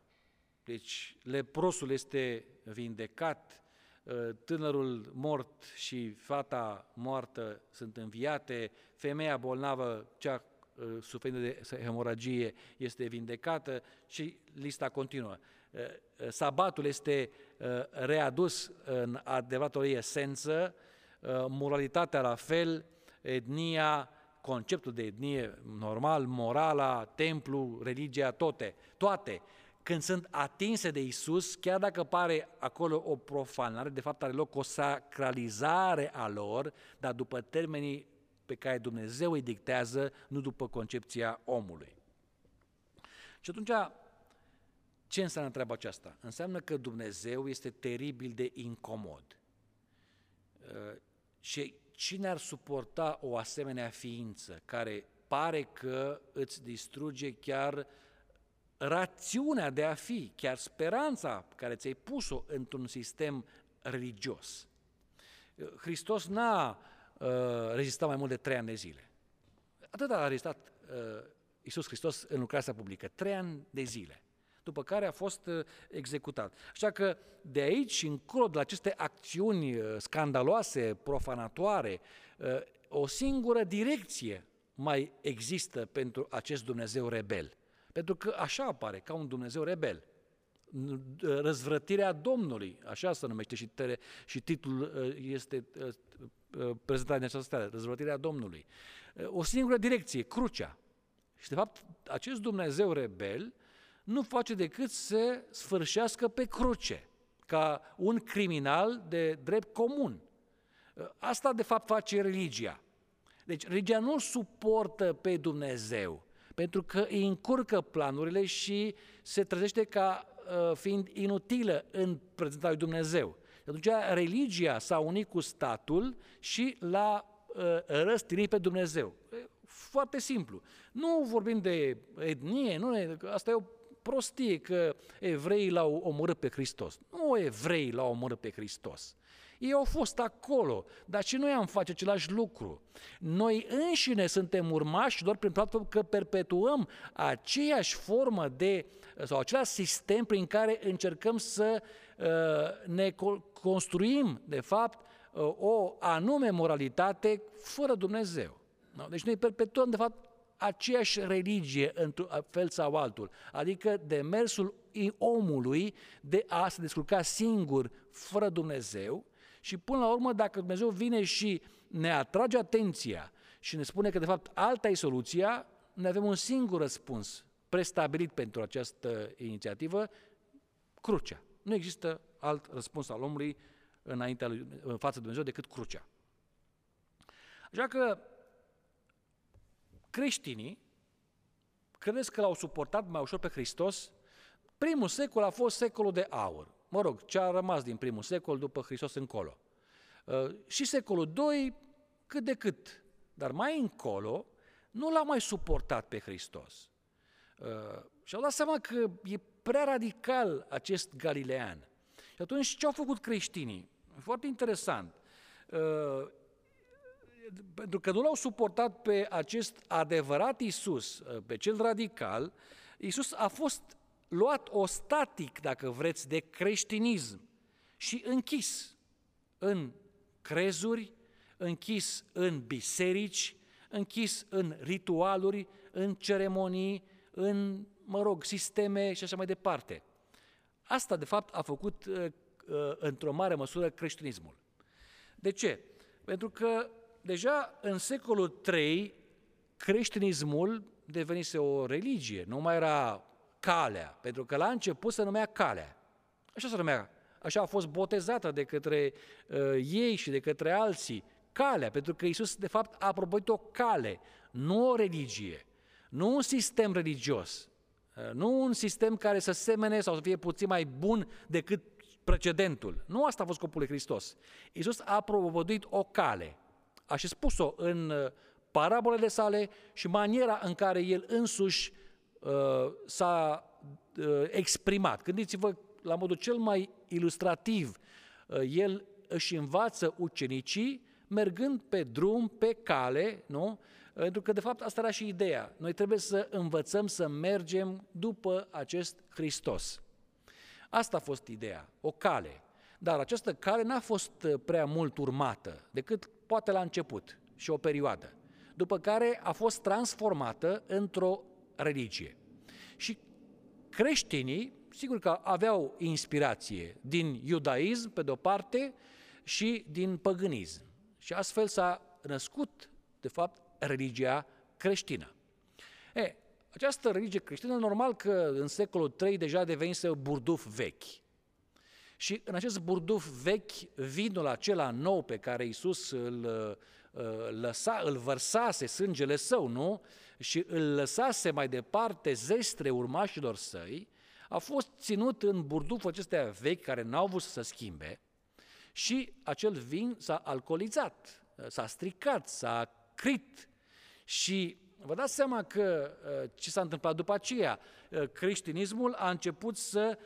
Deci leprosul este vindecat, Uh, tânărul mort și fata moartă sunt înviate, femeia bolnavă, cea uh, suferind de hemoragie, este vindecată și lista continuă. Uh, sabatul este readus în adevăratul ei esență, moralitatea la fel, etnia, conceptul de etnie normal, morala, templu, religia, toate, toate când sunt atinse de Isus, chiar dacă pare acolo o profanare, de fapt are loc o sacralizare a lor, dar după termenii pe care Dumnezeu îi dictează, nu după concepția omului. Și atunci, ce înseamnă treaba aceasta? Înseamnă că Dumnezeu este teribil de incomod. Uh, și cine ar suporta o asemenea ființă care pare că îți distruge chiar uh, rațiunea de a fi, chiar speranța care ți-ai pus-o într-un sistem religios. Hristos n-a uh, rezistat mai mult de trei ani de zile. Atât a rezistat uh, Iisus Hristos în lucrarea publică, trei ani de zile, după care a fost uh, executat. Așa că de aici și încolo, de la aceste acțiuni uh, scandaloase, profanatoare, uh, o singură direcție mai există pentru acest Dumnezeu rebel – pentru că așa apare, ca un Dumnezeu rebel. Răzvrătirea Domnului, așa se numește și, tere, și titlul uh, este uh, uh, prezentat în această stare, Răzvrătirea Domnului. O singură direcție, crucea. Și de fapt, acest Dumnezeu rebel nu face decât să sfârșească pe cruce, ca un criminal de drept comun. Asta de fapt face religia. Deci religia nu suportă pe Dumnezeu, pentru că îi încurcă planurile și se trezește ca uh, fiind inutilă în prezența lui Dumnezeu. Atunci religia s-a unit cu statul și l-a uh, răstinit pe Dumnezeu. Foarte simplu. Nu vorbim de etnie, nu, asta e o prostie că evreii l-au omorât pe Hristos. Nu evreii l-au omorât pe Hristos. Ei au fost acolo, dar și noi am face același lucru. Noi înșine suntem urmași doar prin faptul că perpetuăm aceeași formă de, sau același sistem prin care încercăm să uh, ne construim, de fapt, uh, o anume moralitate fără Dumnezeu. Deci noi perpetuăm, de fapt, aceeași religie într-un fel sau altul, adică demersul omului de a se descurca singur, fără Dumnezeu, și până la urmă, dacă Dumnezeu vine și ne atrage atenția și ne spune că de fapt alta e soluția, ne avem un singur răspuns prestabilit pentru această inițiativă, crucea. Nu există alt răspuns al omului înaintea lui, în fața de Dumnezeu decât crucea. Așa că creștinii credeți că l-au suportat mai ușor pe Hristos? Primul secol a fost secolul de aur. Mă rog, ce a rămas din primul secol după Hristos încolo. Uh, și secolul II, cât de cât. Dar mai încolo, nu l-a mai suportat pe Hristos. Uh, și au dat seama că e prea radical acest galilean. Și atunci ce au făcut creștinii? Foarte interesant. Uh, pentru că nu l-au suportat pe acest adevărat Isus, pe cel radical, Isus a fost luat ostatic, dacă vreți, de creștinism și închis în crezuri, închis în biserici, închis în ritualuri, în ceremonii, în, mă rog, sisteme și așa mai departe. Asta, de fapt, a făcut uh, uh, într-o mare măsură creștinismul. De ce? Pentru că deja în secolul III creștinismul devenise o religie, nu mai era calea, pentru că la început se numea calea. Așa se numea, așa a fost botezată de către uh, ei și de către alții, calea, pentru că Isus de fapt a propuit o cale, nu o religie, nu un sistem religios, uh, nu un sistem care să semene sau să fie puțin mai bun decât precedentul. Nu asta a fost scopul lui Hristos. Isus a propovăduit o cale, a și spus-o în uh, parabolele sale și maniera în care el însuși uh, s-a uh, exprimat. Gândiți-vă la modul cel mai ilustrativ, uh, el își învață ucenicii mergând pe drum, pe cale, nu? Pentru că, de fapt, asta era și ideea. Noi trebuie să învățăm să mergem după acest Hristos. Asta a fost ideea, o cale. Dar această cale n-a fost uh, prea mult urmată, decât poate la început și o perioadă, după care a fost transformată într-o religie. Și creștinii, sigur că aveau inspirație din iudaism, pe de-o parte, și din păgânism. Și astfel s-a născut, de fapt, religia creștină. E, această religie creștină, normal că în secolul III deja devenise burduf vechi. Și în acest burduf vechi, vinul acela nou pe care Iisus îl, uh, lăsa, îl vărsase sângele său, nu? Și îl lăsase mai departe zestre urmașilor săi, a fost ținut în burduful acestea vechi care n-au vrut să se schimbe și acel vin s-a alcoolizat, s-a stricat, s-a crit și vă dați seama că uh, ce s-a întâmplat după aceea? Uh, creștinismul a început să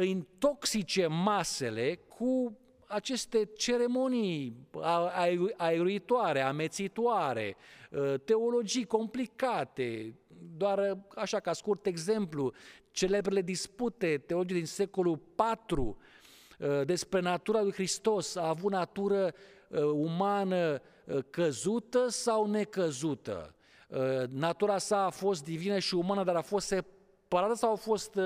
intoxice masele cu aceste ceremonii aiuitoare, amețitoare, ă, teologii complicate, doar așa ca scurt exemplu, celebrele dispute teologii din secolul IV ă, despre natura lui Hristos, a avut natură ă, umană căzută sau necăzută? Natura sa a fost divină și umană, dar a fost separată sau a fost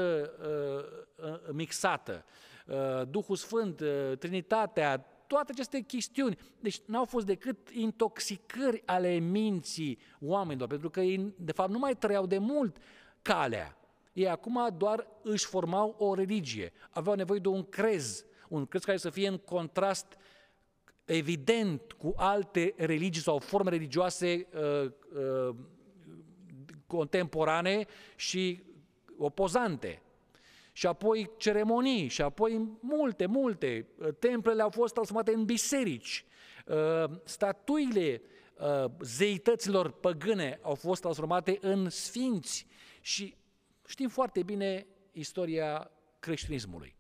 mixată? Uh, Duhul Sfânt, uh, Trinitatea, toate aceste chestiuni. Deci n-au fost decât intoxicări ale minții oamenilor, pentru că ei, de fapt, nu mai trăiau de mult calea. Ei acum doar își formau o religie. Aveau nevoie de un crez, un crez care să fie în contrast evident cu alte religii sau forme religioase uh, uh, contemporane și opozante. Și apoi ceremonii, și apoi multe, multe. Templele au fost transformate în biserici. Uh, statuile uh, zeităților păgâne au fost transformate în sfinți. Și știm foarte bine istoria creștinismului.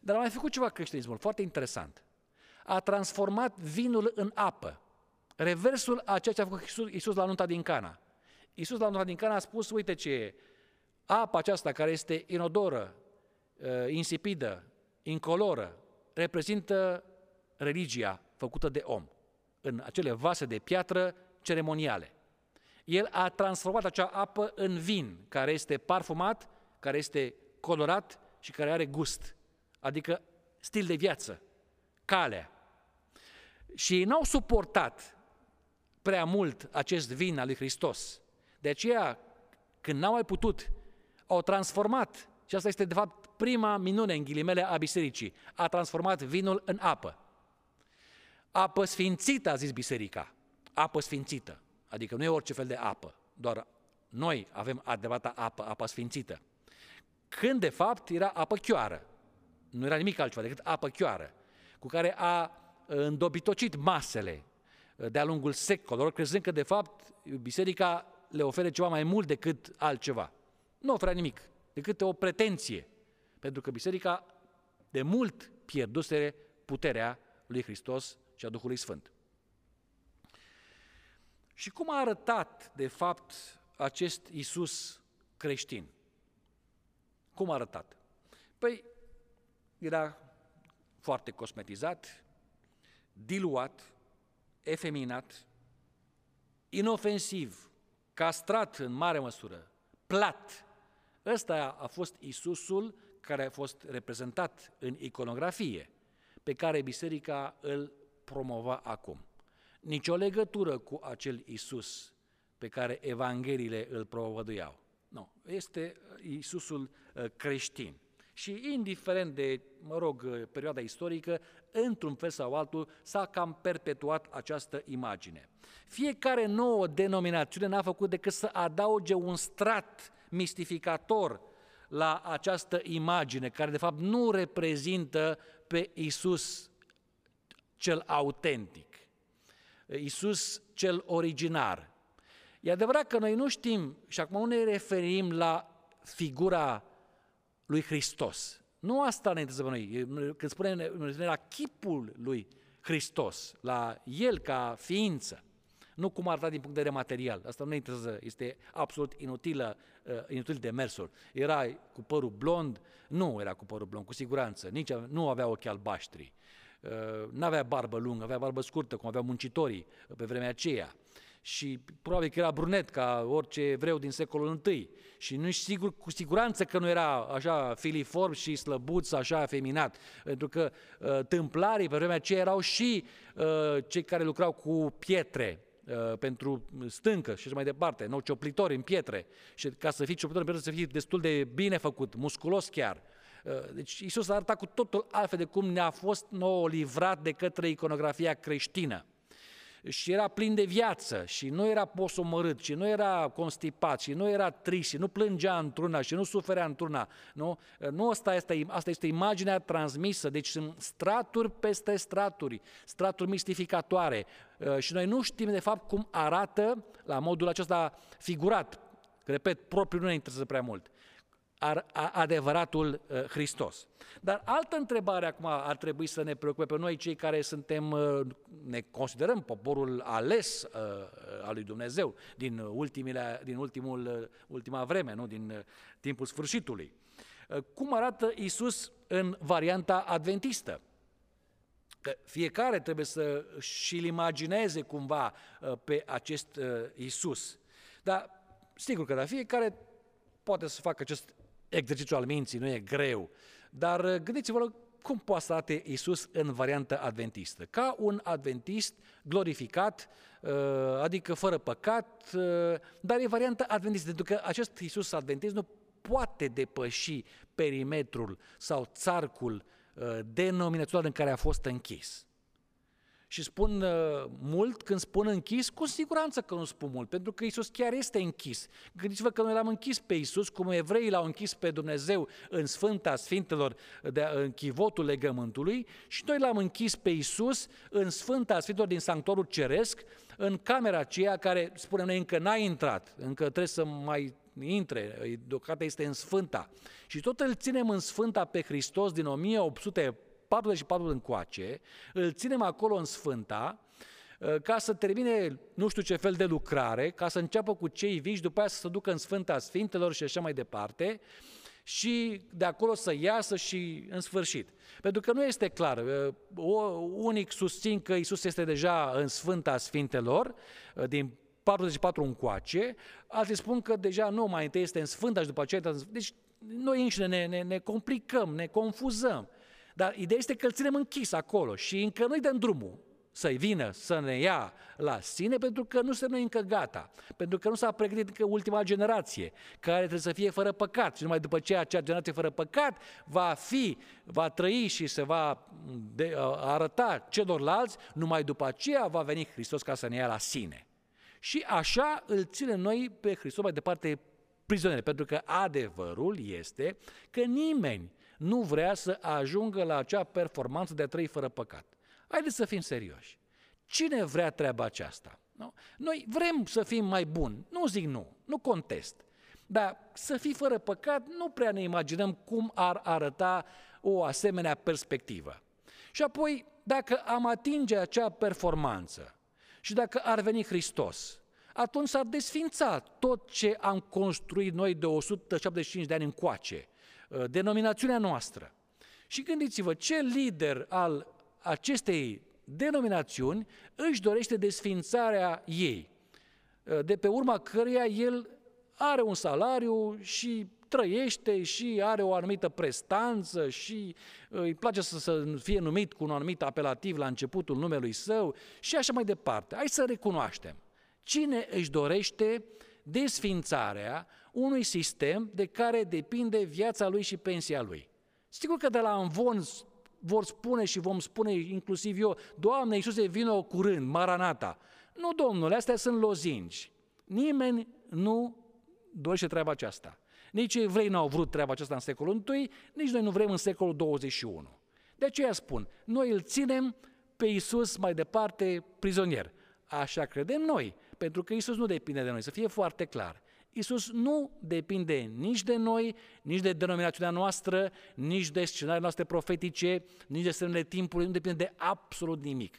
Dar a mai făcut ceva creștinismul, foarte interesant. A transformat vinul în apă. Reversul a ceea ce a făcut Iisus, Iisus la nunta din Cana. Iisus la nunta din Cana a spus, uite ce e, apa aceasta care este inodoră, uh, insipidă, incoloră, reprezintă religia făcută de om în acele vase de piatră ceremoniale. El a transformat acea apă în vin, care este parfumat, care este colorat și care are gust, adică stil de viață, calea. Și ei n-au suportat prea mult acest vin al lui Hristos. De aceea, când n-au mai putut, au transformat, și asta este de fapt prima minune în ghilimele a bisericii, a transformat vinul în apă. Apă sfințită, a zis biserica, apă sfințită, adică nu e orice fel de apă, doar noi avem adevărata apă, apă sfințită. Când de fapt era apă chioară, nu era nimic altceva decât apă chioară, cu care a îndobitocit masele de-a lungul secolelor, crezând că de fapt biserica le oferă ceva mai mult decât altceva. Nu oferă nimic, decât o pretenție, pentru că biserica de mult pierduse puterea lui Hristos și a Duhului Sfânt. Și cum a arătat, de fapt, acest Isus creștin? Cum a arătat? Păi, era foarte cosmetizat, diluat, efeminat, inofensiv, castrat în mare măsură, plat. Ăsta a fost Isusul care a fost reprezentat în iconografie, pe care biserica îl promova acum. Nici o legătură cu acel Isus pe care evangheliile îl propovăduiau. Nu, este Isusul uh, creștin. Și indiferent de, mă rog, uh, perioada istorică, într-un fel sau altul s-a cam perpetuat această imagine. Fiecare nouă denominațiune n-a făcut decât să adauge un strat mistificator la această imagine, care de fapt nu reprezintă pe Isus cel autentic, Isus cel originar. E adevărat că noi nu știm, și acum nu ne referim la figura lui Hristos. Nu asta ne interesează pe noi. Când spunem ne la chipul lui Hristos, la El ca ființă, nu cum arăta din punct de vedere material. Asta nu ne interesează, este absolut inutilă, uh, inutil de mersul. Era cu părul blond? Nu era cu părul blond, cu siguranță. Nici nu avea ochi albaștri. Uh, nu avea barbă lungă, avea barbă scurtă, cum aveau muncitorii pe vremea aceea și probabil că era brunet ca orice evreu din secolul I și nu sigur, cu siguranță că nu era așa filiform și slăbuț, așa feminat, pentru că uh, tâmplarii pe vremea aceea erau și uh, cei care lucrau cu pietre, uh, pentru stâncă și așa mai departe, nu cioplitori în pietre. Și ca să fii cioplitor în pietre, să fii destul de bine făcut, musculos chiar. Uh, deci Iisus a arătat cu totul altfel de cum ne-a fost nouă livrat de către iconografia creștină și era plin de viață. Și nu era posomărât și nu era constipat și nu era trist și nu plângea într-una și nu suferea într-una. Nu, nu asta, este, asta este imaginea transmisă, deci sunt straturi peste straturi, straturi mistificatoare. Uh, și noi nu știm de fapt cum arată la modul acesta figurat, repet, propriu nu ne interesează prea mult. ar, a, adevăratul uh, Hristos. Dar altă întrebare acum ar trebui să ne preocupe pe noi, cei care suntem, uh, ne considerăm poporul ales uh, al lui Dumnezeu din, ultimile, din ultimul, uh, ultima vreme, nu? din uh, timpul sfârșitului. Uh, cum arată Isus în varianta adventistă? Că fiecare trebuie să și-l imagineze cumva uh, pe acest uh, Isus. Dar sigur că da, fiecare poate să facă acest exercițiu al minții, nu e greu. Dar uh, gândiți-vă cum poate să arate Iisus în variantă adventistă. Ca un adventist glorificat, uh, adică fără păcat, uh, dar e variantă adventistă, pentru că acest Iisus adventist nu poate depăși perimetrul sau țarcul uh, denominațional în care a fost închis. Și spun uh, mult când spun închis, cu siguranță că nu spun mult, pentru că Isus chiar este închis. Gândiți-vă că noi l-am închis pe Isus, cum evreii l-au închis pe Dumnezeu în Sfânta Sfintelor, de, în chivotul legământului, și noi l-am închis pe Isus în Sfânta Sfintelor din Sanctorul Ceresc, în camera aceea care, spunem noi, încă n-a intrat, încă trebuie să mai intre, deocamdată este în Sfânta. Și tot îl ținem în Sfânta pe Hristos din 1800 44 încoace, îl ținem acolo în Sfânta, ă, ca să termine nu știu ce fel de lucrare, ca să înceapă cu cei viși, după aia să se ducă în Sfânta Sfintelor și așa mai departe, și de acolo să iasă și în sfârșit. Pentru că nu este clar. Ă, o, unic susțin că Isus este deja în Sfânta Sfintelor, ă, din 44 încoace, alții spun că deja nu, mai întâi este în Sfânta și după aceea... Deci noi înșine ne, ne, ne complicăm, ne confuzăm. Dar ideea este că îl ținem închis acolo și încă nu-i dăm drumul să-i vină să ne ia la sine, pentru că nu suntem noi încă gata, pentru că nu s-a pregătit încă ultima generație, care trebuie să fie fără păcat și numai după ce acea generație fără păcat va fi, va trăi și se va de, arăta celorlalți, numai după aceea va veni Hristos ca să ne ia la sine. Și așa îl ținem noi pe Hristos mai departe prizonieri, pentru că adevărul este că nimeni nu vrea să ajungă la acea performanță de a trăi fără păcat. Haideți să fim serioși. Cine vrea treaba aceasta? Nu? Noi vrem să fim mai buni, nu zic nu, nu contest. Dar să fii fără păcat, nu prea ne imaginăm cum ar arăta o asemenea perspectivă. Și apoi, dacă am atinge acea performanță și dacă ar veni Hristos, atunci s-ar desfința tot ce am construit noi de 175 de ani încoace. Uh, denominațiunea noastră. Și gândiți-vă, ce lider al acestei denominațiuni își dorește desfințarea ei, uh, de pe urma căreia el are un salariu și trăiește și are o anumită prestanță și uh, îi place să, să fie numit cu un anumit apelativ la începutul numelui său și așa mai departe. Hai să recunoaștem. Cine își dorește desfințarea unui sistem de care depinde viața lui și pensia lui. Sigur că de la învon vor spune și vom spune inclusiv eu, Doamne Iisuse, vină curând, Maranata. Nu, domnule, astea sunt lozinci. Nimeni nu dorește treaba aceasta. Nici evrei nu au vrut treaba aceasta în secolul I, nici noi nu vrem în secolul 21. De aceea spun, noi îl ținem pe Iisus mai departe prizonier. Așa credem noi, pentru că Iisus nu depinde de noi, să fie foarte clar. Isus nu depinde nici de noi, nici de denominațiunea noastră, nici de scenariile noastre profetice, nici de semnele timpului, nu depinde de absolut nimic.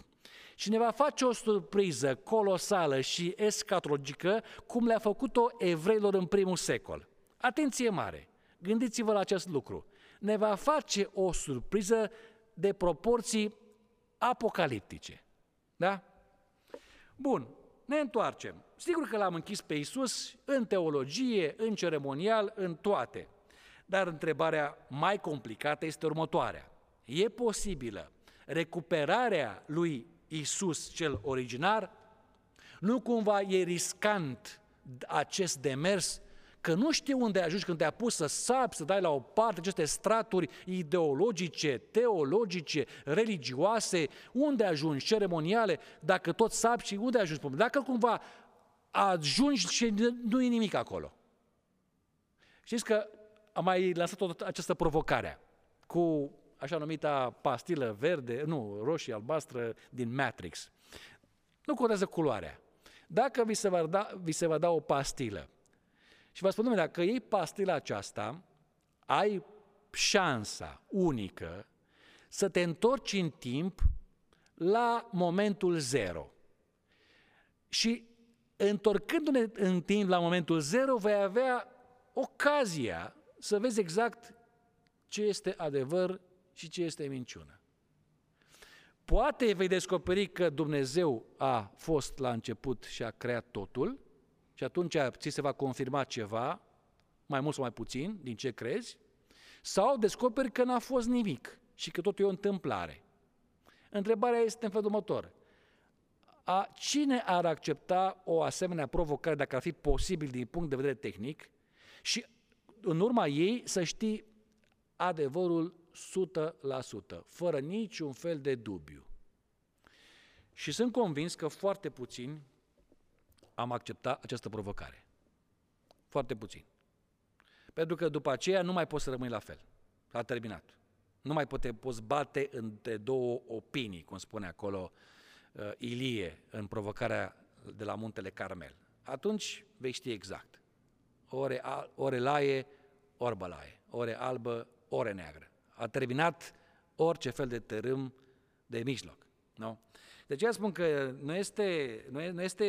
Și ne va face o surpriză colosală și escatologică, cum le-a făcut-o evreilor în primul secol. Atenție mare! Gândiți-vă la acest lucru. Ne va face o surpriză de proporții apocaliptice. Da? Bun, ne întoarcem. Sigur că l-am închis pe Isus în teologie, în ceremonial, în toate. Dar întrebarea mai complicată este următoarea. E posibilă recuperarea lui Isus cel originar? Nu cumva e riscant acest demers că nu știu unde ajungi când te-a pus să sapi, să dai la o parte aceste straturi ideologice, teologice, religioase, unde ajungi, ceremoniale, dacă tot sapi și unde ajungi? Dacă cumva ajungi și nu e nimic acolo. Știți că am mai lansat tot această provocare cu așa numita pastilă verde, nu, roșie, albastră din Matrix. Nu contează culoarea. Dacă vi se va da, vi se va da o pastilă și vă spun, dacă iei pastila aceasta, ai șansa unică să te întorci în timp la momentul zero. Și întorcându-ne în timp la momentul zero, vei avea ocazia să vezi exact ce este adevăr și ce este minciună. Poate vei descoperi că Dumnezeu a fost la început și a creat totul și atunci ți se va confirma ceva, mai mult sau mai puțin, din ce crezi, sau descoperi că n-a fost nimic și că totul e o întâmplare. Întrebarea este în felul următor a cine ar accepta o asemenea provocare dacă ar fi posibil din punct de vedere tehnic și în urma ei să știi adevărul 100%, fără niciun fel de dubiu. Și sunt convins că foarte puțini am acceptat această provocare. Foarte puțin. Pentru că după aceea nu mai poți să rămâi la fel. A terminat. Nu mai poate, poți bate între două opinii, cum spune acolo uh, Ilie în provocarea de la muntele Carmel. Atunci vei ști exact. Ore, ore laie, ori bălaie. Ore albă, ore neagră. A terminat orice fel de tărâm de mijloc. Nu? De aceea spun că nu este, nu este,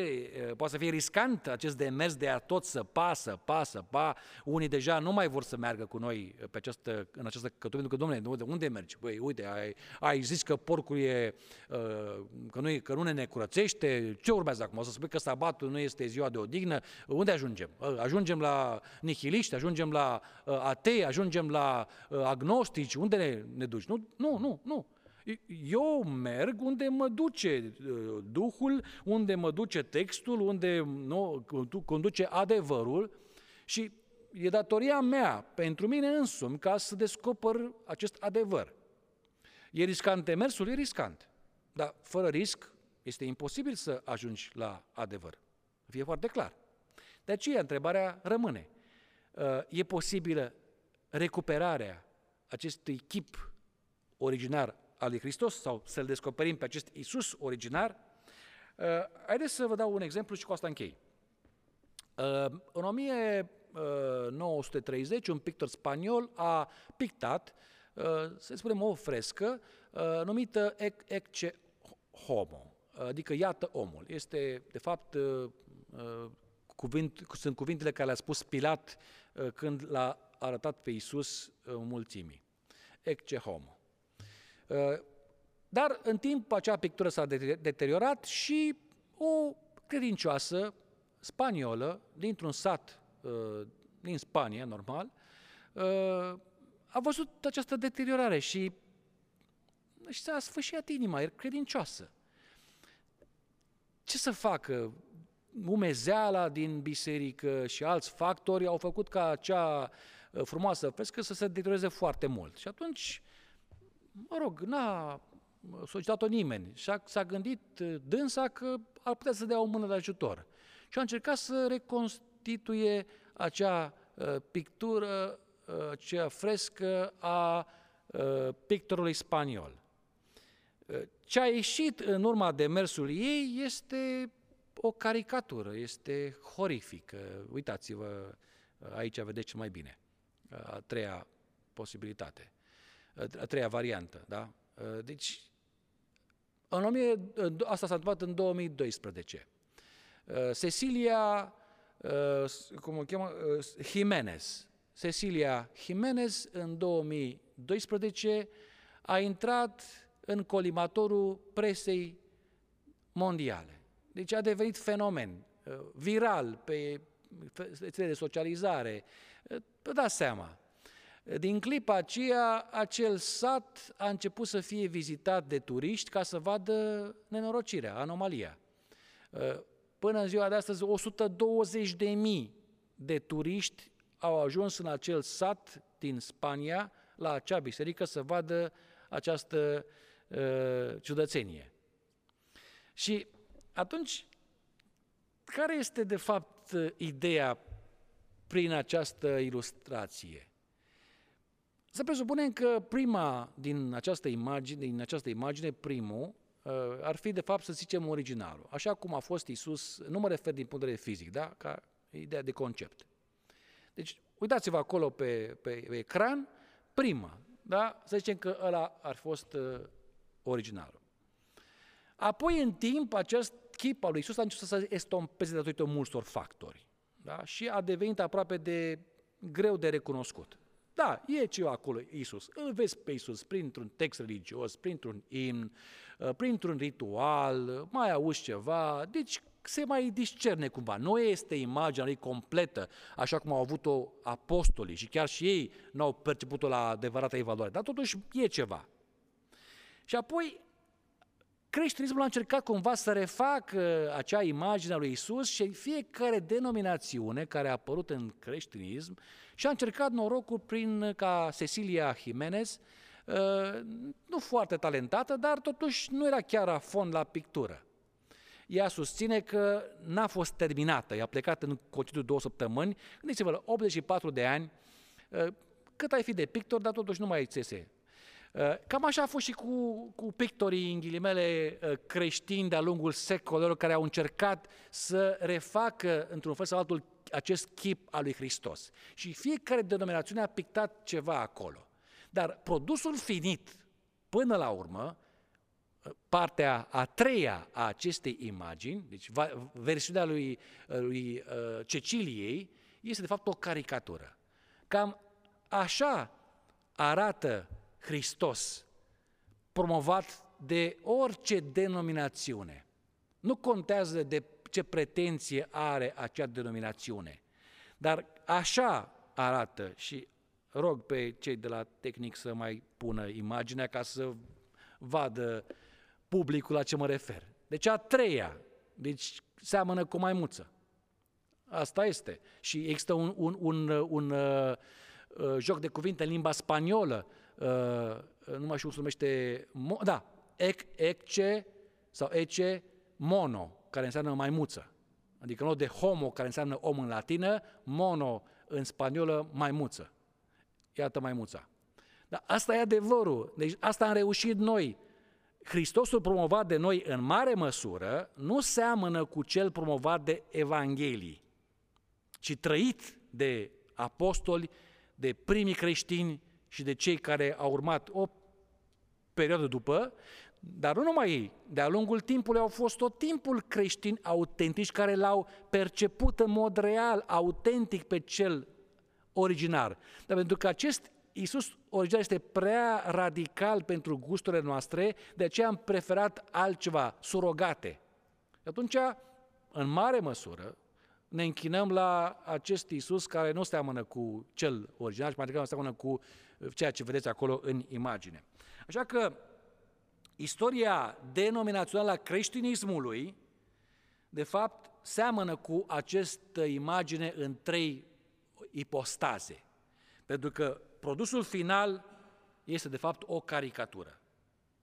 poate să fie riscant acest demers de a tot să pa, să pa, să pa. Unii deja nu mai vor să meargă cu noi pe această, în această cătătorie, pentru că, domnule, unde, unde mergi? Băi, uite, ai, ai zis că porcul e, că nu, că nu ne necurățește, ce urmează acum? O să spui că sabatul nu este ziua de odihnă, unde ajungem? Ajungem la nihiliști, ajungem la atei, ajungem la agnostici, unde ne, ne duci? Nu, nu, nu, nu. Eu merg unde mă duce uh, Duhul, unde mă duce textul, unde nu, conduce adevărul și e datoria mea pentru mine însumi ca să descoper acest adevăr. E riscant demersul? E riscant. Dar fără risc este imposibil să ajungi la adevăr. Fie foarte clar. De aceea întrebarea rămâne. Uh, e posibilă recuperarea acestui chip originar al lui Hristos sau să-L descoperim pe acest Isus originar, uh, haideți să vă dau un exemplu și cu asta închei. Uh, în 1930, un pictor spaniol a pictat, uh, să spunem, o frescă uh, numită Ecce Homo, adică iată omul. Este, de fapt, uh, uh, cuvint, sunt cuvintele care le-a spus Pilat uh, când l-a arătat pe Isus uh, mulțimii. Ecce Homo. Uh, dar în timp acea pictură s-a deteriorat și o credincioasă spaniolă dintr-un sat uh, din Spania, normal, uh, a văzut această deteriorare și, și s-a sfâșiat inima, e credincioasă. Ce să facă? Umezeala din biserică și alți factori au făcut ca acea frumoasă frescă să se deterioreze foarte mult. Și atunci mă rog, n-a solicitat-o nimeni. Și s-a gândit uh, dânsa că ar putea să dea o mână de ajutor. Și a încercat să reconstituie acea uh, pictură, uh, acea frescă a pictorului spaniol. Ce a ieșit în urma demersului ei este o caricatură, este horrifică. Uitați-vă, aici vedeți mai bine a treia posibilitate a treia variantă. Da? Deci, în 1000, asta s-a întâmplat în 2012. Cecilia, cum o cheamă, Jimenez. Cecilia Jimenez, în 2012, a intrat în colimatorul presei mondiale. Deci a devenit fenomen viral pe rețele de socializare. Vă dați seama, din clipa aceea, acel sat a început să fie vizitat de turiști ca să vadă nenorocirea, anomalia. Uh, până în ziua de astăzi, 120 de mii de turiști au ajuns în acel sat din Spania, la acea biserică, să vadă această uh, ciudățenie. Și atunci, care este de fapt ideea prin această ilustrație? Să presupunem că prima din această imagine, din această imagine primul, uh, ar fi de fapt să zicem originalul. Așa cum a fost Isus, nu mă refer din punct de vedere fizic, da? ca ideea de concept. Deci, uitați-vă acolo pe, pe, pe ecran, prima, da? să zicem că ăla ar fi fost uh, originalul. Apoi, în timp, acest chip al lui Isus a început să se estompeze datorită multor factori da? și a devenit aproape de greu de recunoscut. Da, e ceva acolo, Isus. Îl vezi pe Isus printr-un text religios, printr-un imn, uh, printr-un ritual, mai auzi ceva, deci se mai discerne cumva. Nu este imaginea lui completă, așa cum au avut-o apostolii și chiar și ei n-au perceput-o la adevărata evaluare, dar totuși e ceva. Și apoi, creștinismul a încercat cumva să refacă acea imagine a lui Isus și fiecare denominațiune care a apărut în creștinism și a încercat norocul prin ca Cecilia Jimenez, uh, nu foarte talentată, dar totuși nu era chiar a fond la pictură. Ea susține că n-a fost terminată, i-a plecat în concediu două săptămâni, gândiți-vă, la 84 de ani, uh, cât ai fi de pictor, dar totuși nu mai țese Uh, cam așa a fost și cu, cu pictorii, în ghilimele, uh, creștini de-a lungul secolelor care au încercat să refacă, într-un fel sau altul, acest chip al lui Hristos. Și fiecare denominațiune a pictat ceva acolo. Dar produsul finit, până la urmă, uh, partea a treia a acestei imagini, deci versiunea lui, lui Ceciliei, este de fapt o caricatură. Cam așa arată Hristos, promovat de orice denominațiune. Nu contează de ce pretenție are acea denominațiune, dar așa arată și rog pe cei de la tehnic să mai pună imaginea ca să vadă publicul la ce mă refer. Deci a treia, deci seamănă cu maimuță. Asta este. Și există un, un, un, un, un uh, uh, joc de cuvinte în limba spaniolă Uh, nu mai știu cum se numește, da, ec, ecce sau ece mono, care înseamnă maimuță. Adică în loc de homo, care înseamnă om în latină, mono în spaniolă, maimuță. Iată maimuța. Dar asta e adevărul. Deci asta am reușit noi. Hristosul promovat de noi în mare măsură nu seamănă cu cel promovat de Evanghelii, ci trăit de apostoli, de primii creștini și de cei care au urmat o perioadă după, dar nu numai ei, de-a lungul timpului au fost tot timpul creștini autentici care l-au perceput în mod real, autentic pe cel originar. Dar pentru că acest Iisus original este prea radical pentru gusturile noastre, de aceea am preferat altceva, surogate. Atunci, în mare măsură, ne închinăm la acest Iisus care nu seamănă cu cel original, și mai degrabă seamănă cu ceea ce vedeți acolo în imagine. Așa că istoria denominațională a creștinismului, de fapt, seamănă cu această imagine în trei ipostaze. Pentru că produsul final este, de fapt, o caricatură.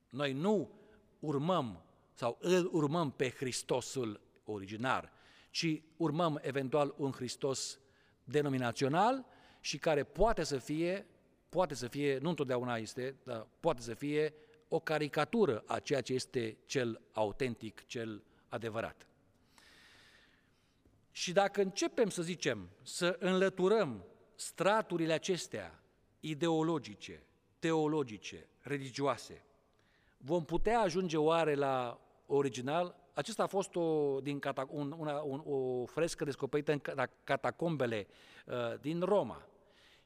Noi nu urmăm sau îl urmăm pe Hristosul originar, ci urmăm eventual un Hristos denominațional și care poate să fie poate să fie, nu întotdeauna este, dar poate să fie o caricatură a ceea ce este cel autentic, cel adevărat. Și dacă începem, să zicem, să înlăturăm straturile acestea ideologice, teologice, religioase, vom putea ajunge oare la original? Acesta a fost o, din catac- un, una, un, o frescă descoperită în catacombele uh, din Roma.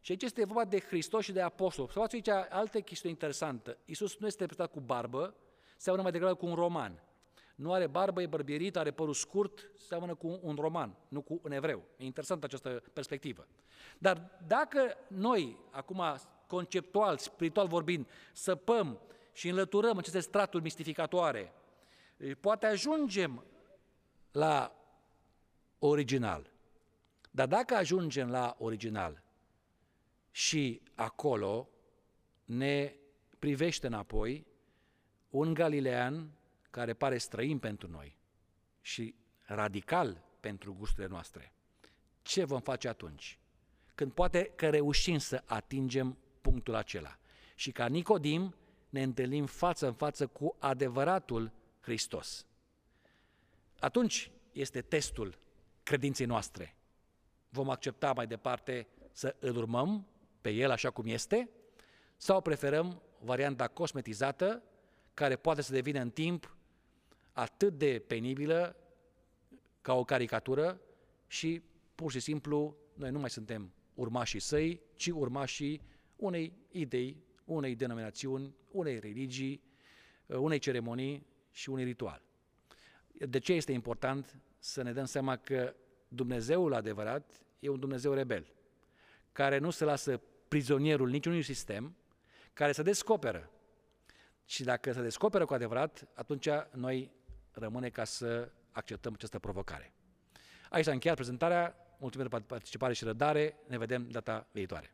Și aici este vorba de Hristos și de apostol. Să aici altă chestie interesantă. Iisus nu este reprezentat cu barbă, seamănă mai degrabă cu un roman. Nu are barbă, e bărbierit, are părul scurt, seamănă cu un roman, nu cu un evreu. E interesantă această perspectivă. Dar dacă noi, acum conceptual, spiritual vorbind, săpăm și înlăturăm aceste straturi mistificatoare, poate ajungem la original. Dar dacă ajungem la original, și acolo ne privește înapoi un galilean care pare străin pentru noi și radical pentru gusturile noastre. Ce vom face atunci? Când poate că reușim să atingem punctul acela și ca Nicodim ne întâlnim față în față cu adevăratul Hristos. Atunci este testul credinței noastre. Vom accepta mai departe să îl urmăm pe el așa cum este, sau preferăm varianta cosmetizată, care poate să devină în timp atât de penibilă ca o caricatură și pur și simplu noi nu mai suntem urmașii săi, ci urmașii unei idei, unei denominațiuni, unei religii, unei ceremonii și unui ritual. De ce este important să ne dăm seama că Dumnezeul adevărat e un Dumnezeu rebel, care nu se lasă prizonierul niciunui sistem, care se descoperă. Și dacă se descoperă cu adevărat, atunci noi rămâne ca să acceptăm această provocare. Aici s-a încheiat prezentarea. Mulțumim pentru participare și răbdare. Ne vedem data viitoare.